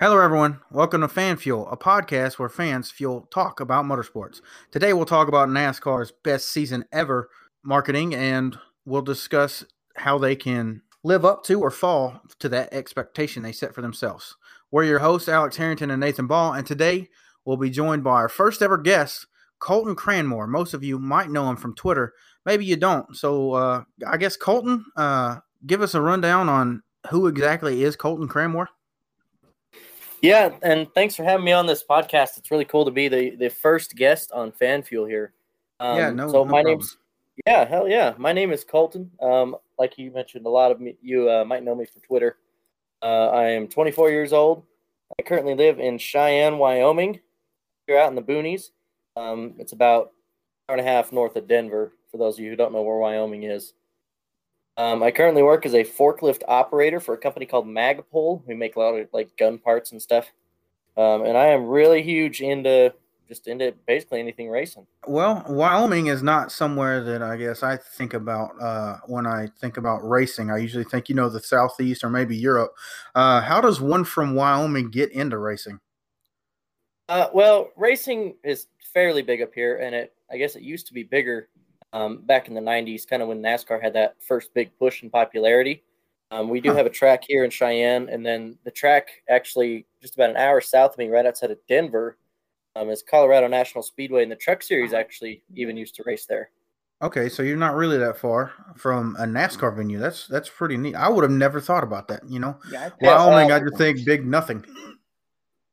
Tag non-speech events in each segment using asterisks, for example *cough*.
Hello, everyone. Welcome to Fan Fuel, a podcast where fans fuel talk about motorsports. Today, we'll talk about NASCAR's best season ever marketing, and we'll discuss how they can live up to or fall to that expectation they set for themselves. We're your hosts, Alex Harrington and Nathan Ball, and today we'll be joined by our first ever guest, Colton Cranmore. Most of you might know him from Twitter, maybe you don't. So, uh, I guess Colton, uh, give us a rundown on who exactly is Colton Cranmore. Yeah, and thanks for having me on this podcast. It's really cool to be the, the first guest on Fan Fuel here. Um, yeah, no. So no my problem. name's yeah, hell yeah. My name is Colton. Um, like you mentioned, a lot of me, you uh, might know me from Twitter. Uh, I am 24 years old. I currently live in Cheyenne, Wyoming. You're out in the boonies. Um, it's about an hour and a half north of Denver. For those of you who don't know where Wyoming is. Um, I currently work as a forklift operator for a company called Magpul. We make a lot of like gun parts and stuff. Um, and I am really huge into just into basically anything racing. Well, Wyoming is not somewhere that I guess I think about uh, when I think about racing. I usually think, you know, the Southeast or maybe Europe. Uh, how does one from Wyoming get into racing? Uh, well, racing is fairly big up here, and it I guess it used to be bigger um, back in the '90s, kind of when NASCAR had that first big push in popularity. Um, we do Huh. have a track here in Cheyenne, and then the track actually just about an hour south of me, right outside of Denver, um, is Colorado National Speedway, and the Truck Series actually even used to race there. Okay, so you're not really that far from a NASCAR venue. That's that's pretty neat. I would have never thought about that. You know, Yeah, Wyoming, uh, I just think big nothing.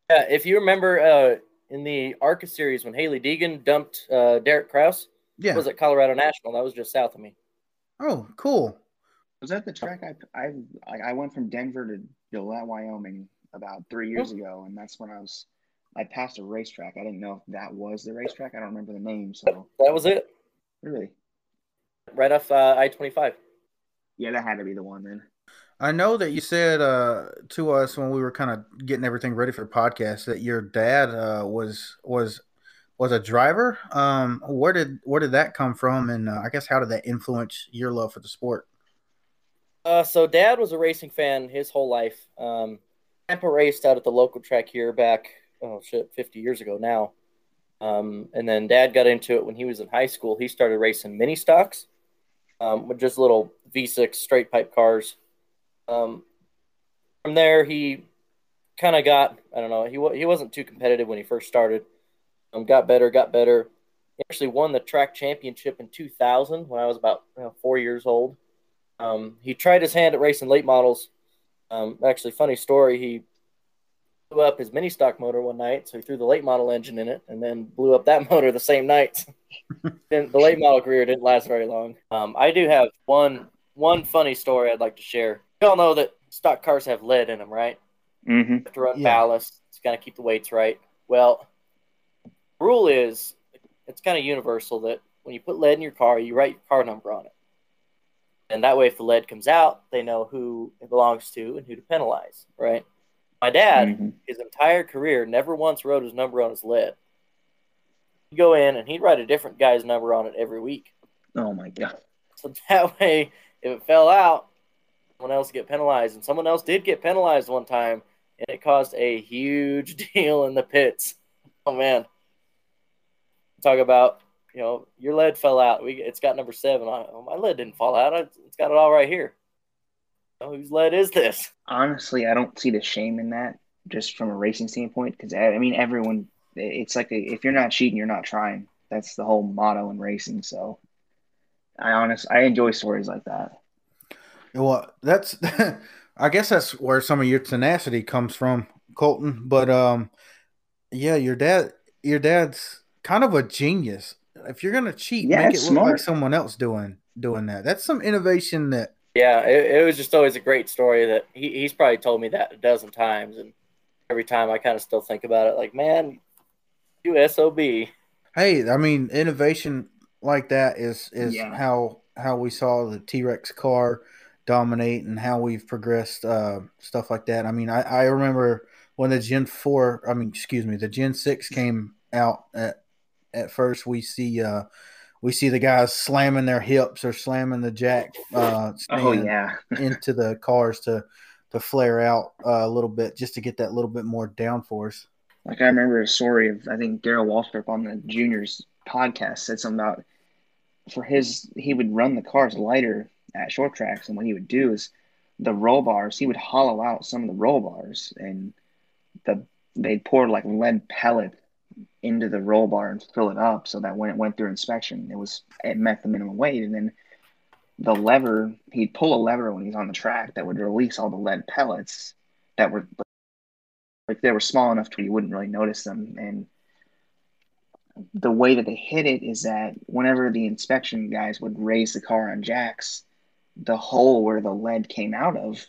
Yeah, if you remember uh, in the ARCA series when Hailie Deegan dumped uh, Derek Kraus, Yeah. was at Colorado National. That was just south of me. Oh, cool. was that the track I I I I went from Denver to Gillette, Wyoming about three years ago, and that's when I was I passed a racetrack. I didn't know if that was the racetrack. I don't remember the name. So That was it, really, right off uh, I twenty five. yeah, that had to be the one then. I know that you said uh, to us when we were kind of getting everything ready for the podcast that your dad uh, was was was a driver. Um, where did where did that come from, and uh, I guess how did that influence your love for the sport? Uh, so dad was a racing fan his whole life. Um, Grandpa raced out at the local track here back oh shit fifty years ago now. Um, and then dad got into it when he was in high school. He started racing mini stocks, um, with just little V6 straight pipe cars. Um, from there, he kind of got I don't know he he wasn't too competitive when he first started. Um, got better, got better. He actually won the track championship in 2000 when I was about you know, four years old. Um, he tried his hand at racing late models. Um, actually, funny story. He blew up his mini stock motor one night, so he threw the late model engine in it, and then blew up that *laughs* motor the same night. *laughs* then the late model career didn't last very long. Um, I do have one one funny story I'd like to share. You all know that stock cars have lead in them, right? Mm-hmm. have to run Yeah. ballast to kind of keep the weights right. Well, rule is it's kind of universal that when you put lead in your car, you write your car number on it. And that way, if the lead comes out, they know who it belongs to and who to penalize, right? My dad, Mhm. his entire career, never once wrote his number on his lead. He'd go in and he'd write a different guy's number on it every week. Oh my god. So *laughs* that way, if it fell out, someone else would get penalized. And someone else did get penalized one time, and it caused a huge *laughs* deal in the pits. Oh man, talk about you know your lead fell out. We it's got number seven on it. Oh, my lead didn't fall out. It's it's got it all right here. Oh, whose lead is this? Honestly, I don't see the shame in that, just from a racing standpoint. Because I mean, everyone, it's like a, if you're not cheating, you're not trying. That's the whole motto in racing. So, I honestly, I enjoy stories like that. Well, that's *laughs* I guess that's where some of your tenacity comes from, Colton. But um, yeah, your dad, your dad's kind of a genius. If you're gonna cheat, Yeah, make it it's look like someone else doing doing that. That's some innovation that Yeah, it, it was just always a great story that he, he's probably told me that a dozen times, and every time I kind of still think about it, like man, you sob. Hey, I mean, innovation like that is is Yeah. how how we saw the T Rex car dominate and how we've progressed uh, stuff like that. I mean, I, I remember when the Gen Four, I mean, excuse me, the Gen Six came out. At at first, we see uh, we see the guys slamming their hips or slamming the jack uh, *laughs* Oh yeah. *laughs* into the cars to to flare out uh, a little bit just to get that little bit more downforce. Like I remember a story of I think Darrell Waltrip on the juniors podcast said something about for his he would run the cars lighter at short tracks and what he would do is the roll bars he would hollow out some of the roll bars and the they'd pour like lead pellet into the roll bar and fill it up so that when it went through inspection it was it met the minimum weight. And then the lever he'd pull a lever when he's on the track that would release all the lead pellets that were like they were small enough to you wouldn't really notice them. And the way that they hit it is that whenever the inspection guys would raise the car on jacks the hole where the lead came out of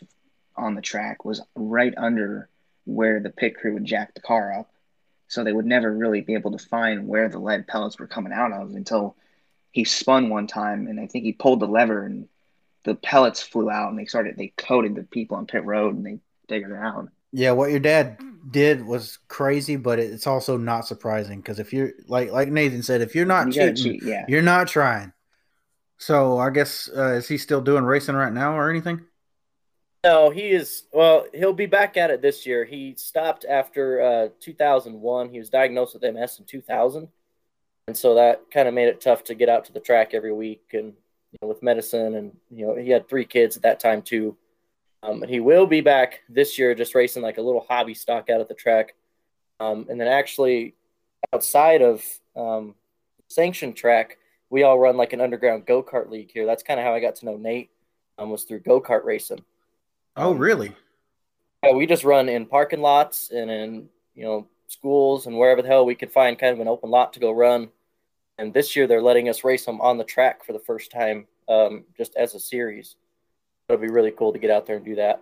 on the track was right under where the pit crew would jack the car up so they would never really be able to find where the lead pellets were coming out of until he spun one time and I think he pulled the lever and the pellets flew out and they started they coated the people on pit road and they figured it out. Yeah, what your dad did was crazy, but it's also not surprising because if you're like like Nathan said, if you're not You cheating, cheat, yeah. you're not trying. So I guess uh, is he still doing racing right now or anything? No, he is. Well, he'll be back at it this year. He stopped after uh, 2001. He was diagnosed with MS in 2000, and so that kind of made it tough to get out to the track every week and you know, with medicine. And you know, he had three kids at that time too. Um, he will be back this year, just racing like a little hobby stock out at the track, um, and then actually outside of um, sanctioned track, we all run like an underground go kart league here. That's kind of how I got to know Nate. Um, was through go kart racing. Oh, Um, really? Yeah, we just run in parking lots and in you know schools and wherever the hell we could find kind of an open lot to go run. And this year they're letting us race them on the track for the first time, um, just as a series. It'll be really cool to get out there and do that.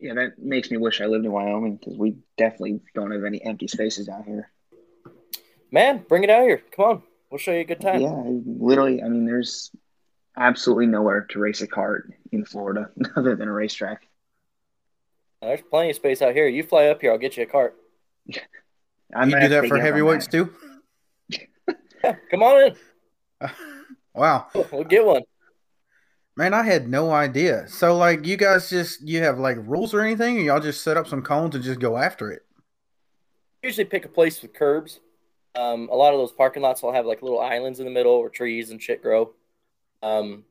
Yeah, that makes me wish I lived in Wyoming because we definitely don't have any empty spaces out here. Man, bring it out here. Come on, we'll show you a good time. Yeah, literally. I mean, there's absolutely nowhere to race a cart in Florida *laughs* other than a racetrack. There's plenty of space out here. You fly up here, I'll get you a cart. I'm you might do that for you up on heavyweights that. too? Yeah, *laughs* come on in. *laughs* wow. We'll get one. Man, I had no idea. So like you guys just you have like rules or anything, or y'all just set up some cones and just go after it? Usually pick a place with curbs. Um, a lot of those parking lots will have like little islands in the middle where trees and shit grow. Um,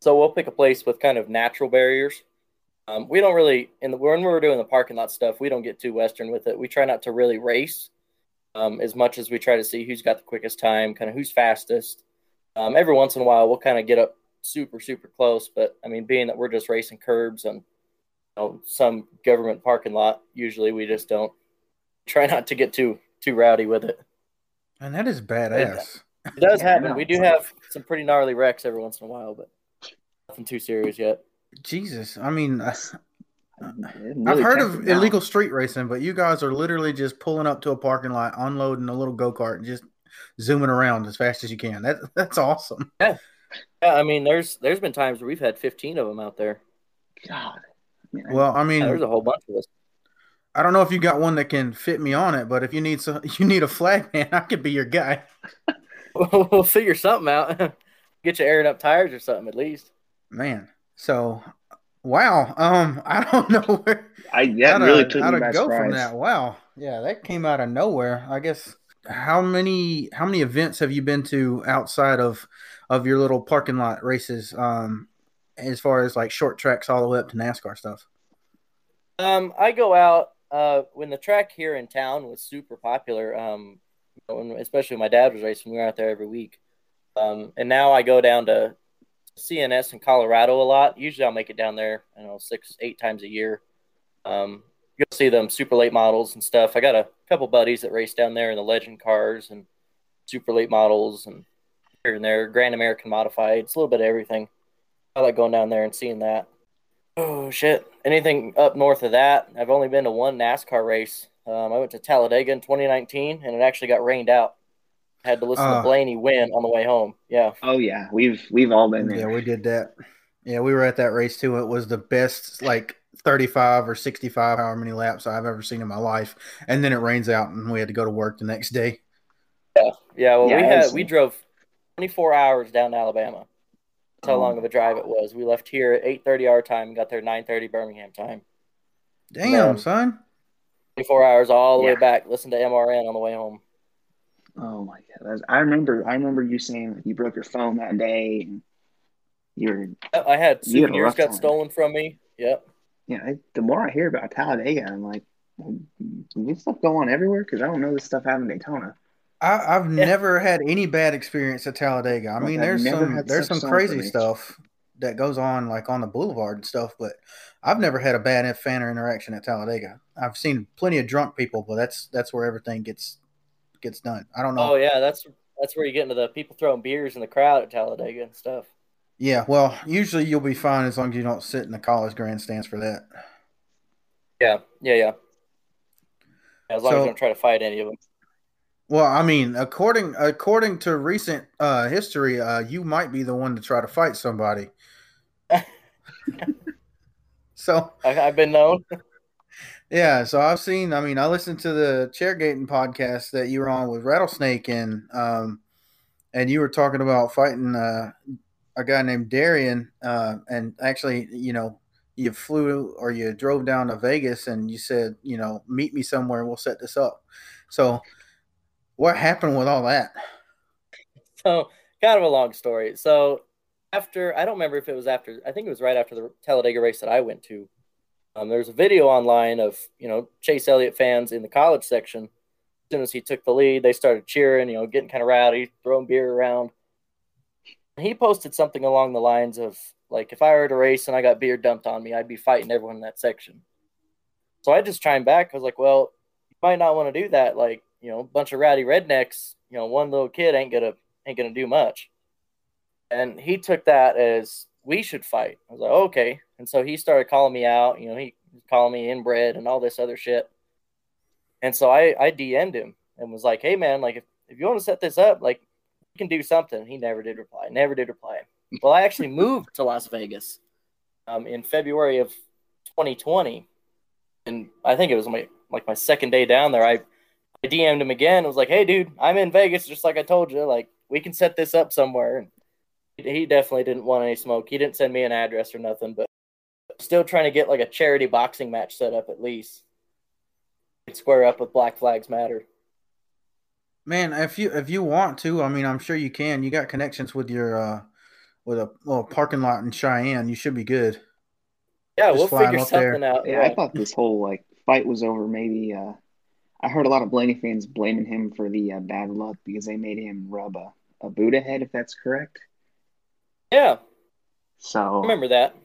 so we'll pick a place with kind of natural barriers. Um, we don't really in the when we're doing the parking lot stuff, we don't get too western with it. We try not to really race um, as much as we try to see who's got the quickest time, kind of who's fastest. Um, every once in a while, we'll kind of get up super super close, but I mean, being that we're just racing curbs and you know, some government parking lot, usually we just don't try not to get too too rowdy with it. And that is badass. It does happen. We do have some pretty gnarly wrecks every once in a while, but nothing too serious yet. Jesus, I mean, *laughs* uh, It I've heard of illegal street racing, but you guys are literally just pulling up to a parking lot, unloading a little go kart, and just zooming around as fast as you can. That *laughs* that's awesome. Yeah, yeah. I mean, there's there's been times where we've had 15 of them out there. God. I mean, I- Well, I mean, Yeah, there's a whole bunch of us. I don't know if you got one that can fit me on it, but if you need some, *laughs* you need a flag man, I could be your guy. *laughs* we'll figure something out. *laughs* Get you airing up tires or something at least. Man, so wow. Um, *laughs* I don't know where I, that how really to, took how to go surprise. from that. Wow, yeah, that came out of nowhere. I guess how many how many events have you been to outside of of your little parking lot races? Um, as far as like short tracks all the way up to NASCAR stuff. Um, I go out uh, when the track here in town was super popular. Um, you know, when, especially my dad was racing, we were out there every week. Um, and now I go down to CNS in Colorado a lot. Usually, I'll make it down there. you know six, eight times a year. Um, you'll see them super late models and stuff. I got a couple buddies that race down there in the legend cars and super late models and here and there, Grand American modified. It's a little bit of everything. I like going down there and seeing that. Oh shit! Anything up north of that? I've only been to one NASCAR race. Um, I went to Talladega in 2019, and it actually got rained out. I had to listen Ah. to Blaney win on the way home. Yeah, Oh yeah, we've we've all been there. Yeah, there. we did that. Yeah, we were at that race too. It was the best, like 35 or 65, however many laps I've ever seen in my life. And then it rains out, and we had to go to work the next day. yeah. yeah. Well, Yeah, we had we drove 24 hours down to Alabama. That's how Oh, long of a drive it was. We left here at 8:30 our time and got there 9:30 Birmingham time. Damn, Um, son. 24 hours all the way back. Listen to MRN on the way home. Oh my god! That's- I remember. I remember you saying that you broke your phone that day, and you were. I had You had a souvenirs rough got time. stolen from me. Yep. Yeah. I, the more I hear about Talladega, I'm like, "Well, this stuff go on everywhere because I don't know this stuff happened in Daytona. I, I've Yeah. never had any bad experience at Talladega. I Like, mean, I've there's some there's some crazy stuff that goes on like on the boulevard and stuff, but I've never had a bad fan or interaction at Talladega. I've seen plenty of drunk people, but that's that's where everything gets gets done. I don't know. Oh yeah, that's that's where you get into the people throwing beers in the crowd at Talladega and stuff. Yeah, well, usually you'll be fine as long as you don't sit in the college grandstands for that. Yeah, yeah, yeah. As long as So- you don't try to fight any of them. Well, I mean, according according to recent uh, history, uh, you might be the one to try to fight somebody. *laughs* so I, I've been known. *laughs* yeah, so I've seen. I mean, I listened to the Chairgating podcast that you were on with Rattlesnake, and um, and you were talking about fighting uh, a guy named Darian, uh, and actually, you know, you flew or you drove down to Vegas, and you said, you know, meet me somewhere, we'll set this up. So, what happened with all that? *laughs* So kind of a long story. So after I don't remember if it was after I think it was right after the Talladega race that I went to. Um, there's a video online of you know Chase Elliott fans in the college section. As soon as he took the lead, they started cheering, you know, getting kind of rowdy, throwing beer around. He posted something along the lines of like, if I were to race and I got beer dumped on me, I'd be fighting everyone in that section. So I just chimed back. I was like, well, you might not want to do that. Like, you know, a bunch of rowdy rednecks. You know, one little kid ain't gonna ain't gonna do much. And he took that as we should fight. I was like, okay. And so he started calling me out. You know, he calling me inbred and all this other shit. And so I, I DM'd him and was like, hey man, like if, if you want to set this up, like you can do something. He never did reply. Never did reply. Well, I actually moved to Las Vegas um, in February of 2020. And I think it was my like my second day down there. I I DM'd him again. and was like, "Hey, dude, I'm in Vegas, just like I told you. Like, we can set this up somewhere." And he definitely didn't want any smoke. He didn't send me an address or nothing, but still trying to get like a charity boxing match set up at least. Square up with Black Flags Matter. Man, if you if you want to, I mean, I'm sure you can. You got connections with your uh with a well parking lot in Cheyenne. You should be good. Yeah, Just we'll fly him figure up there. something out. Yeah, I thought this whole like fight was over. Maybe uh, I heard a lot of Blaney fans blaming him for the uh, bad luck because they made him rub a, a Buddha head, if that's correct. Yeah, So I remember that. I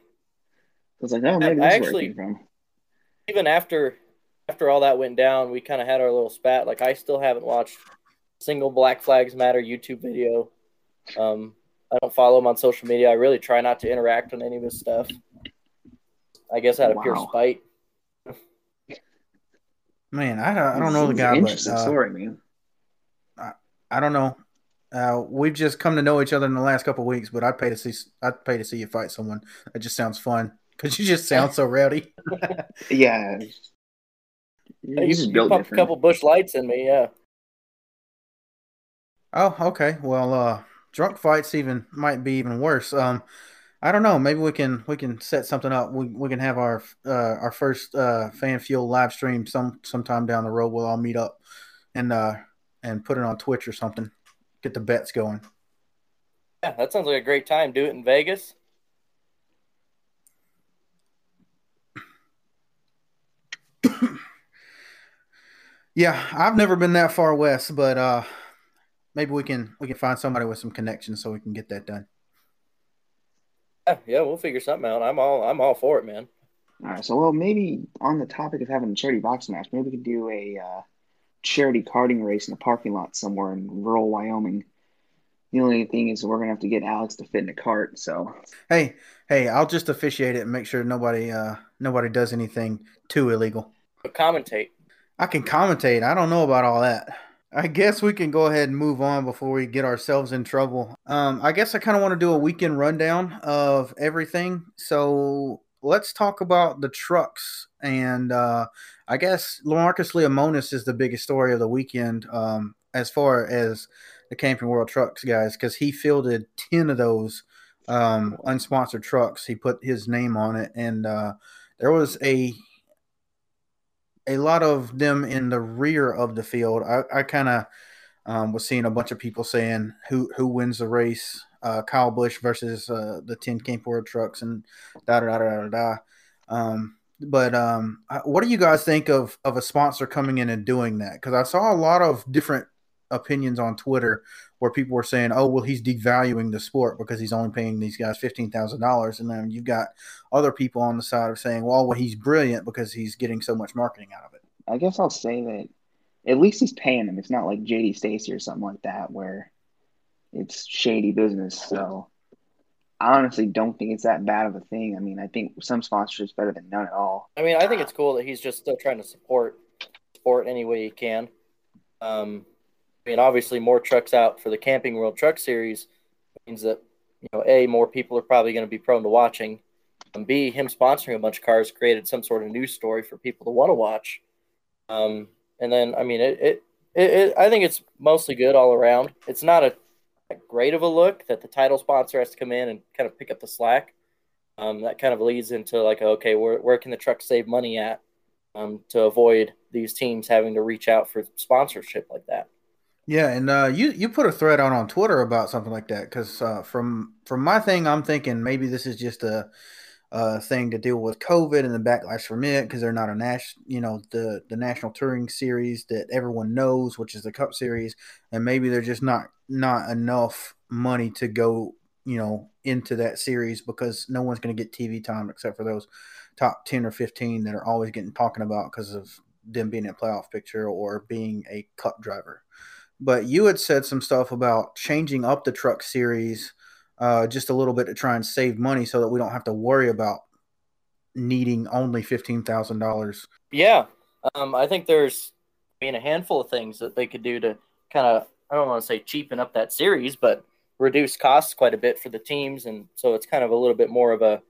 was like, oh, maybe I that's where actually- it came from. even after after all that went down, we kind of had our little spat. Like I still haven't watched single Black Flags Matter YouTube video. Um, I don't follow him on social media. I really try not to interact on any of his stuff. I guess out of pure spite. Man, I don't, I don't know the guy, an but interesting uh, story, man. I don't know. Uh, we've just come to know each other in the last couple of weeks, but I'd pay to see I'd pay to see you fight someone. That just sounds fun because you just sound so rowdy. *laughs* Yeah, Hey, you you, just you built a couple Busch Lights in me, yeah. Oh, okay. Well, uh, drunk fights even might be even worse. Um, I don't know. Maybe we can we can set something up. We, we can have our uh, our first uh, fan fuel live stream some sometime down the road. We'll all meet up and uh, and put it on Twitch or something. Get the bets going. Yeah, that sounds like a great time. Do it in Vegas. *coughs* Yeah, I've never been that far west, but uh, maybe we can we can find somebody with some connections so we can get that done. Yeah, yeah, we'll figure something out. I'm all I'm all for it, man. All right, so well, maybe on the topic of having a charity boxing match, maybe we could do a uh, charity karting race in a parking lot somewhere in rural Wyoming. The only thing is, we're gonna have to get Alex to fit in a cart. So Hey, hey, I'll just officiate it and make sure nobody uh nobody does anything too illegal. But commentate. I can commentate. I don't know about all that. I guess we can go ahead and move on before we get ourselves in trouble. Um, I guess I kind of want to do a weekend rundown of everything. So let's talk about the trucks. And uh, I guess Lamarcus Lemonis is the biggest story of the weekend um, as far as the Camping World Trucks guys, because he fielded 10 of those um, unsponsored trucks. He put his name on it, and uh, there was a a lot of them in the rear of the field. I, I kind of um, was seeing a bunch of people saying who who wins the race, uh, Kyle Busch versus uh, the Ten Camp World trucks, and da da da da da. Um, but um, what do you guys think of of a sponsor coming in and doing that? Because I saw a lot of different opinions on Twitter where people were saying, "Oh, well, he's devaluing the sport because he's only paying these guys fifteen thousand dollars," and then you've got other people on the side of saying, "Well, well, he's brilliant because he's getting so much marketing out of it." I guess I'll say that at least he's paying them. It's not like JD Stacy or something like that where it's shady business. So I honestly don't think it's that bad of a thing. I mean, I think some sponsors better than none at all. I mean, I think it's cool that he's just still trying to support sport any way he can. Um, I mean, obviously, more trucks out for the Camping World Truck Series means that you know, a more people are probably going to be prone to watching, and b him sponsoring a bunch of cars created some sort of news story for people to want to watch. Um, and then, I mean, it, it, it, it, I think it's mostly good all around. It's not a, a, great of a look that the title sponsor has to come in and kind of pick up the slack. Um, that kind of leads into like, okay, where, where can the truck save money at um, to avoid these teams having to reach out for sponsorship like that? Yeah, and uh, you you put a thread out on Twitter about something like that because uh, from from my thing, I'm thinking maybe this is just a, a thing to deal with COVID and the backlash from it because they're not a national, you know, the the national touring series that everyone knows, which is the Cup Series, and maybe they're just not not enough money to go, you know, into that series because no one's going to get TV time except for those top ten or fifteen that are always getting talking about because of them being a playoff picture or being a Cup driver. But you had said some stuff about changing up the truck series uh, just a little bit to try and save money so that we don't have to worry about needing only fifteen thousand dollars. Yeah, um, I think there's I mean a handful of things that they could do to kind of I don't want to say cheapen up that series, but reduce costs quite a bit for the teams, and so it's kind of a little bit more of a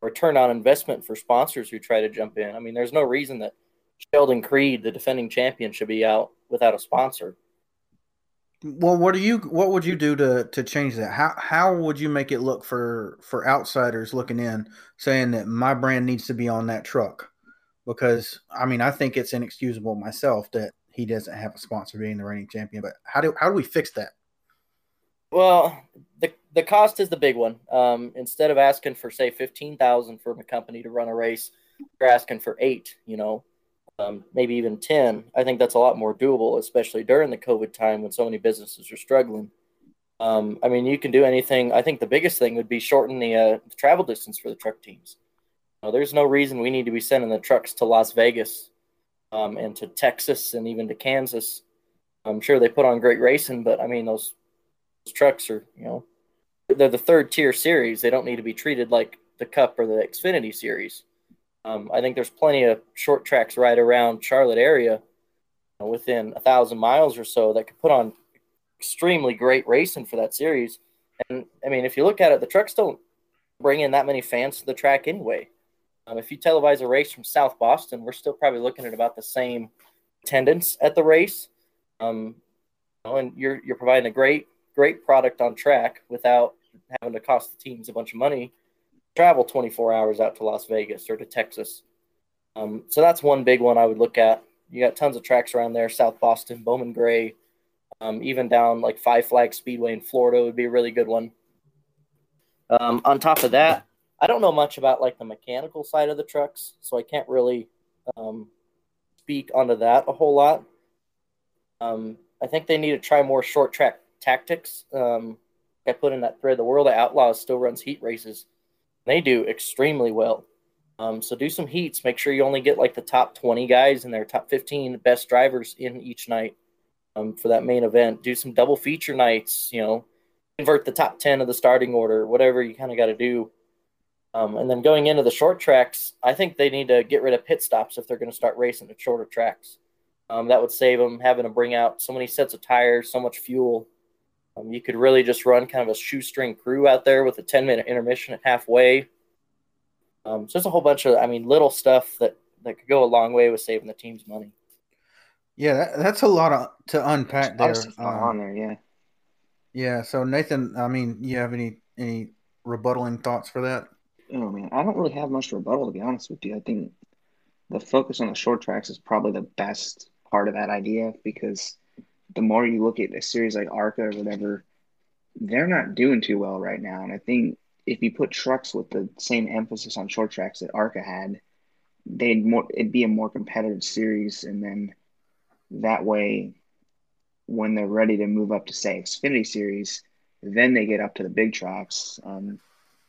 return on investment for sponsors who try to jump in. I mean, there's no reason that Sheldon Creed, the defending champion, should be out without a sponsor. Well, what do you what would you do to to change that? How how would you make it look for for outsiders looking in, saying that my brand needs to be on that truck? Because I mean, I think it's inexcusable myself that he doesn't have a sponsor being the reigning champion. But how do how do we fix that? Well, the the cost is the big one. Um, instead of asking for say fifteen thousand for a company to run a race, you're asking for eight. You know, um, maybe even 10. I think that's a lot more doable, especially during the COVID time when so many businesses are struggling. Um, I mean, you can do anything. I think the biggest thing would be shorten the, uh, the travel distance for the truck teams. You know, there's no reason we need to be sending the trucks to Las Vegas um, and to Texas and even to Kansas. I'm sure they put on great racing, but I mean, those, those trucks are, you know, they're the third tier series. They don't need to be treated like the Cup or the Xfinity series. Um, I think there's plenty of short tracks right around Charlotte area, you know, within a thousand miles or so, that could put on extremely great racing for that series. And I mean, if you look at it, the trucks don't bring in that many fans to the track anyway. Um, if you televise a race from South Boston, we're still probably looking at about the same attendance at the race. Um, you know, and you're you're providing a great great product on track without having to cost the teams a bunch of money travel 24 hours out to Las Vegas or to Texas. Um, so that's one big one I would look at. You got tons of tracks around there, South Boston, Bowman Gray, um, even down like Five Flag Speedway in Florida would be a really good one. Um, on top of that, I don't know much about like the mechanical side of the trucks, so I can't really um, speak onto that a whole lot. Um, I think they need to try more short track tactics. Um, I put in that thread. The World of Outlaws still runs heat races they do extremely well. Um, so do some heats. Make sure you only get like the top 20 guys and their top 15 best drivers in each night um, for that main event. Do some double feature nights. You know, convert the top 10 of the starting order, whatever you kind of got to do. Um, and then going into the short tracks, I think they need to get rid of pit stops if they're going to start racing at shorter tracks. Um, that would save them having to bring out so many sets of tires, so much fuel. Um, you could really just run kind of a shoestring crew out there with a 10 minute intermission at halfway. Um, so there's a whole bunch of, I mean, little stuff that, that could go a long way with saving the team's money. Yeah, that, that's a lot of, to unpack there. Um, on there, yeah. Yeah. So Nathan, I mean, you have any any rebuttaling thoughts for that? Oh man, I don't really have much rebuttal to be honest with you. I think the focus on the short tracks is probably the best part of that idea because the more you look at a series like ARCA or whatever, they're not doing too well right now. And I think if you put trucks with the same emphasis on short tracks that ARCA had, they'd more it'd be a more competitive series, and then that way, when they're ready to move up to say Xfinity Series, then they get up to the big tracks, and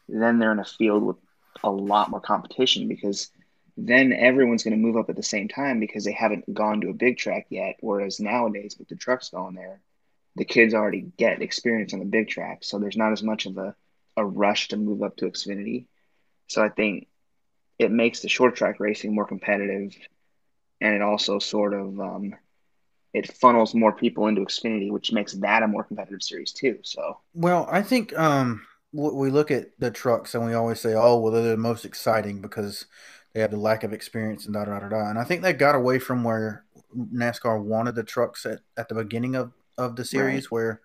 then they're in a field with a lot more competition because then everyone's going to move up at the same time because they haven't gone to a big track yet. Whereas nowadays, with the trucks going there, the kids already get experience on the big track, so there's not as much of a, a rush to move up to Xfinity. So I think it makes the short track racing more competitive, and it also sort of um, it funnels more people into Xfinity, which makes that a more competitive series too. So well, I think um, we look at the trucks and we always say, oh, well, they're the most exciting because they have the lack of experience and da da da da. And I think they got away from where NASCAR wanted the trucks at, at the beginning of, of the series, right. where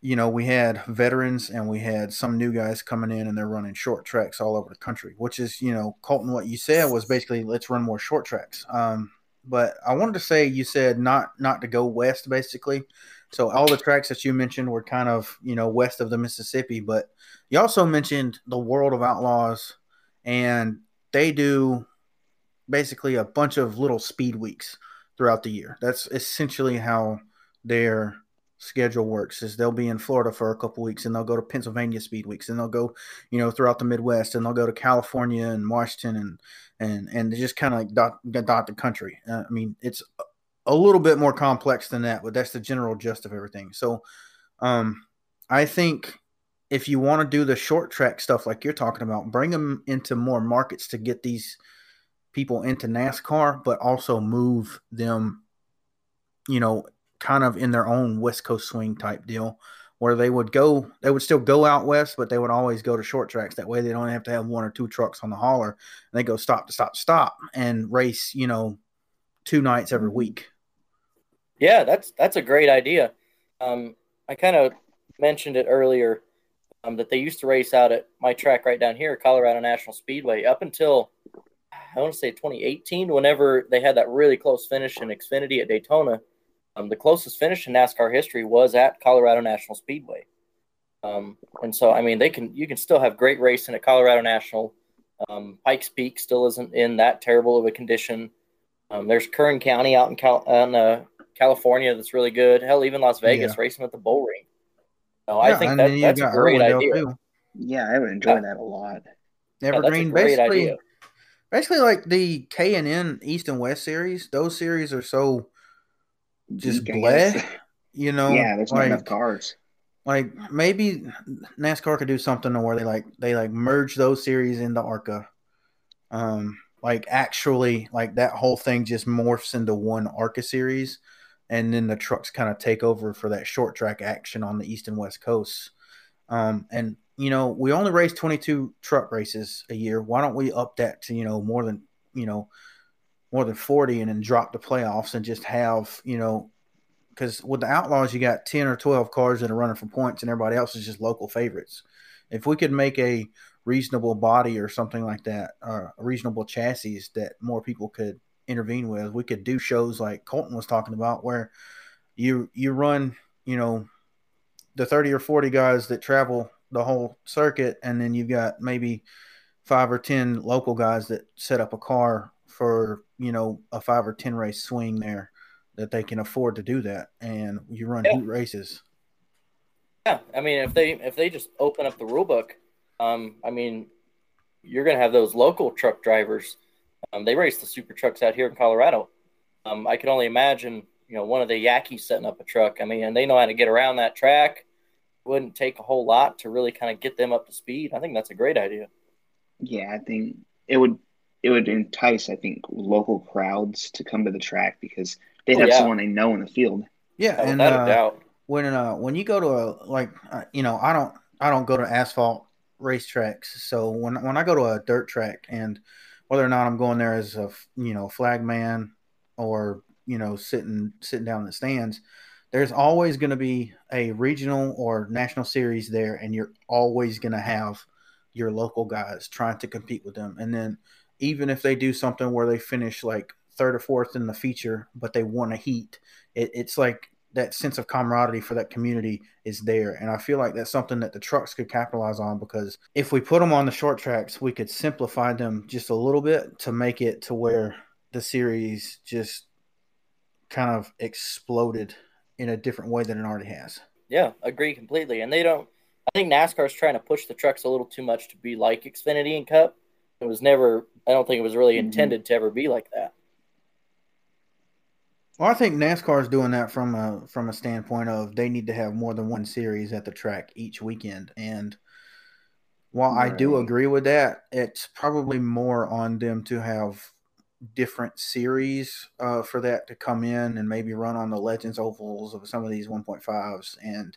you know we had veterans and we had some new guys coming in and they're running short tracks all over the country, which is you know Colton, what you said was basically let's run more short tracks. Um, but I wanted to say you said not not to go west basically. So all the tracks that you mentioned were kind of you know west of the Mississippi, but you also mentioned the World of Outlaws, and they do basically a bunch of little speed weeks throughout the year. That's essentially how their schedule works is they'll be in Florida for a couple weeks and they'll go to Pennsylvania speed weeks and they'll go, you know, throughout the Midwest and they'll go to California and Washington and and and they just kind of like dot, dot the country. Uh, I mean, it's a little bit more complex than that, but that's the general gist of everything. So, um, I think if you want to do the short track stuff like you're talking about, bring them into more markets to get these people into NASCAR, but also move them, you know, kind of in their own West Coast swing type deal where they would go, they would still go out west, but they would always go to short tracks. That way they don't have to have one or two trucks on the hauler. And they go stop to stop stop and race, you know, two nights every mm-hmm. week. Yeah, that's that's a great idea. Um, I kind of mentioned it earlier um, that they used to race out at my track right down here, Colorado National Speedway, up until I want to say 2018, whenever they had that really close finish in Xfinity at Daytona. Um, the closest finish in NASCAR history was at Colorado National Speedway. Um, and so, I mean, they can you can still have great racing at Colorado National. Um, Pikes Peak still isn't in that terrible of a condition. Um, there's Kern County out in, Cal- in uh, California that's really good. Hell, even Las Vegas yeah. racing at the Bull Ring. So yeah, I think that, that's a great idea. Too. Yeah, I would enjoy yeah. that a lot. Evergreen, yeah, basically, idea. basically like the K and N East and West series. Those series are so just bleh. You know, yeah, there's like, not enough cars. Like maybe NASCAR could do something where they like they like merge those series into ARCA. Um, like actually, like that whole thing just morphs into one ARCA series, and then the trucks kind of take over for that short track action on the east and west coasts. Um, and you know, we only race 22 truck races a year. Why don't we up that to you know more than you know more than 40 and then drop the playoffs and just have, you know, because with the Outlaws, you got 10 or 12 cars that are running for points and everybody else is just local favorites. If we could make a reasonable body or something like that, or a reasonable chassis that more people could intervene with, we could do shows like Colton was talking about where you you run, you know, the 30 or 40 guys that travel the whole circuit and then you've got maybe five or 10 local guys that set up a car for you know a five or ten race swing there that they can afford to do that, and you run yeah. races. Yeah, I mean, if they if they just open up the rule book, um, I mean, you're going to have those local truck drivers. Um, they race the super trucks out here in Colorado. Um, I can only imagine, you know, one of the Yankees setting up a truck. I mean, and they know how to get around that track. Wouldn't take a whole lot to really kind of get them up to speed. I think that's a great idea. Yeah, I think it would it would entice, I think, local crowds to come to the track because they'd oh, have yeah. someone they know in the field. Yeah, oh, and uh, when uh, when you go to a like uh, you know I don't I don't go to asphalt racetracks, so when when I go to a dirt track and whether or not I'm going there as a you know flagman or you know sitting sitting down in the stands, there's always going to be a regional or national series there, and you're always going to have your local guys trying to compete with them. And then even if they do something where they finish like third or fourth in the feature, but they won a heat, it, it's like that sense of camaraderie for that community is there. And I feel like that's something that the trucks could capitalize on because if we put them on the short tracks, we could simplify them just a little bit to make it to where the series just kind of exploded in a different way than it already has. Yeah, agree completely. And they don't. I think NASCAR is trying to push the trucks a little too much to be like Xfinity and Cup. It was never. I don't think it was really mm-hmm. intended to ever be like that. Well, I think NASCAR is doing that from a from a standpoint of they need to have more than one series at the track each weekend. And while right. I do agree with that, it's probably more on them to have different series uh, for that to come in and maybe run on the Legends ovals of some of these 1.5s and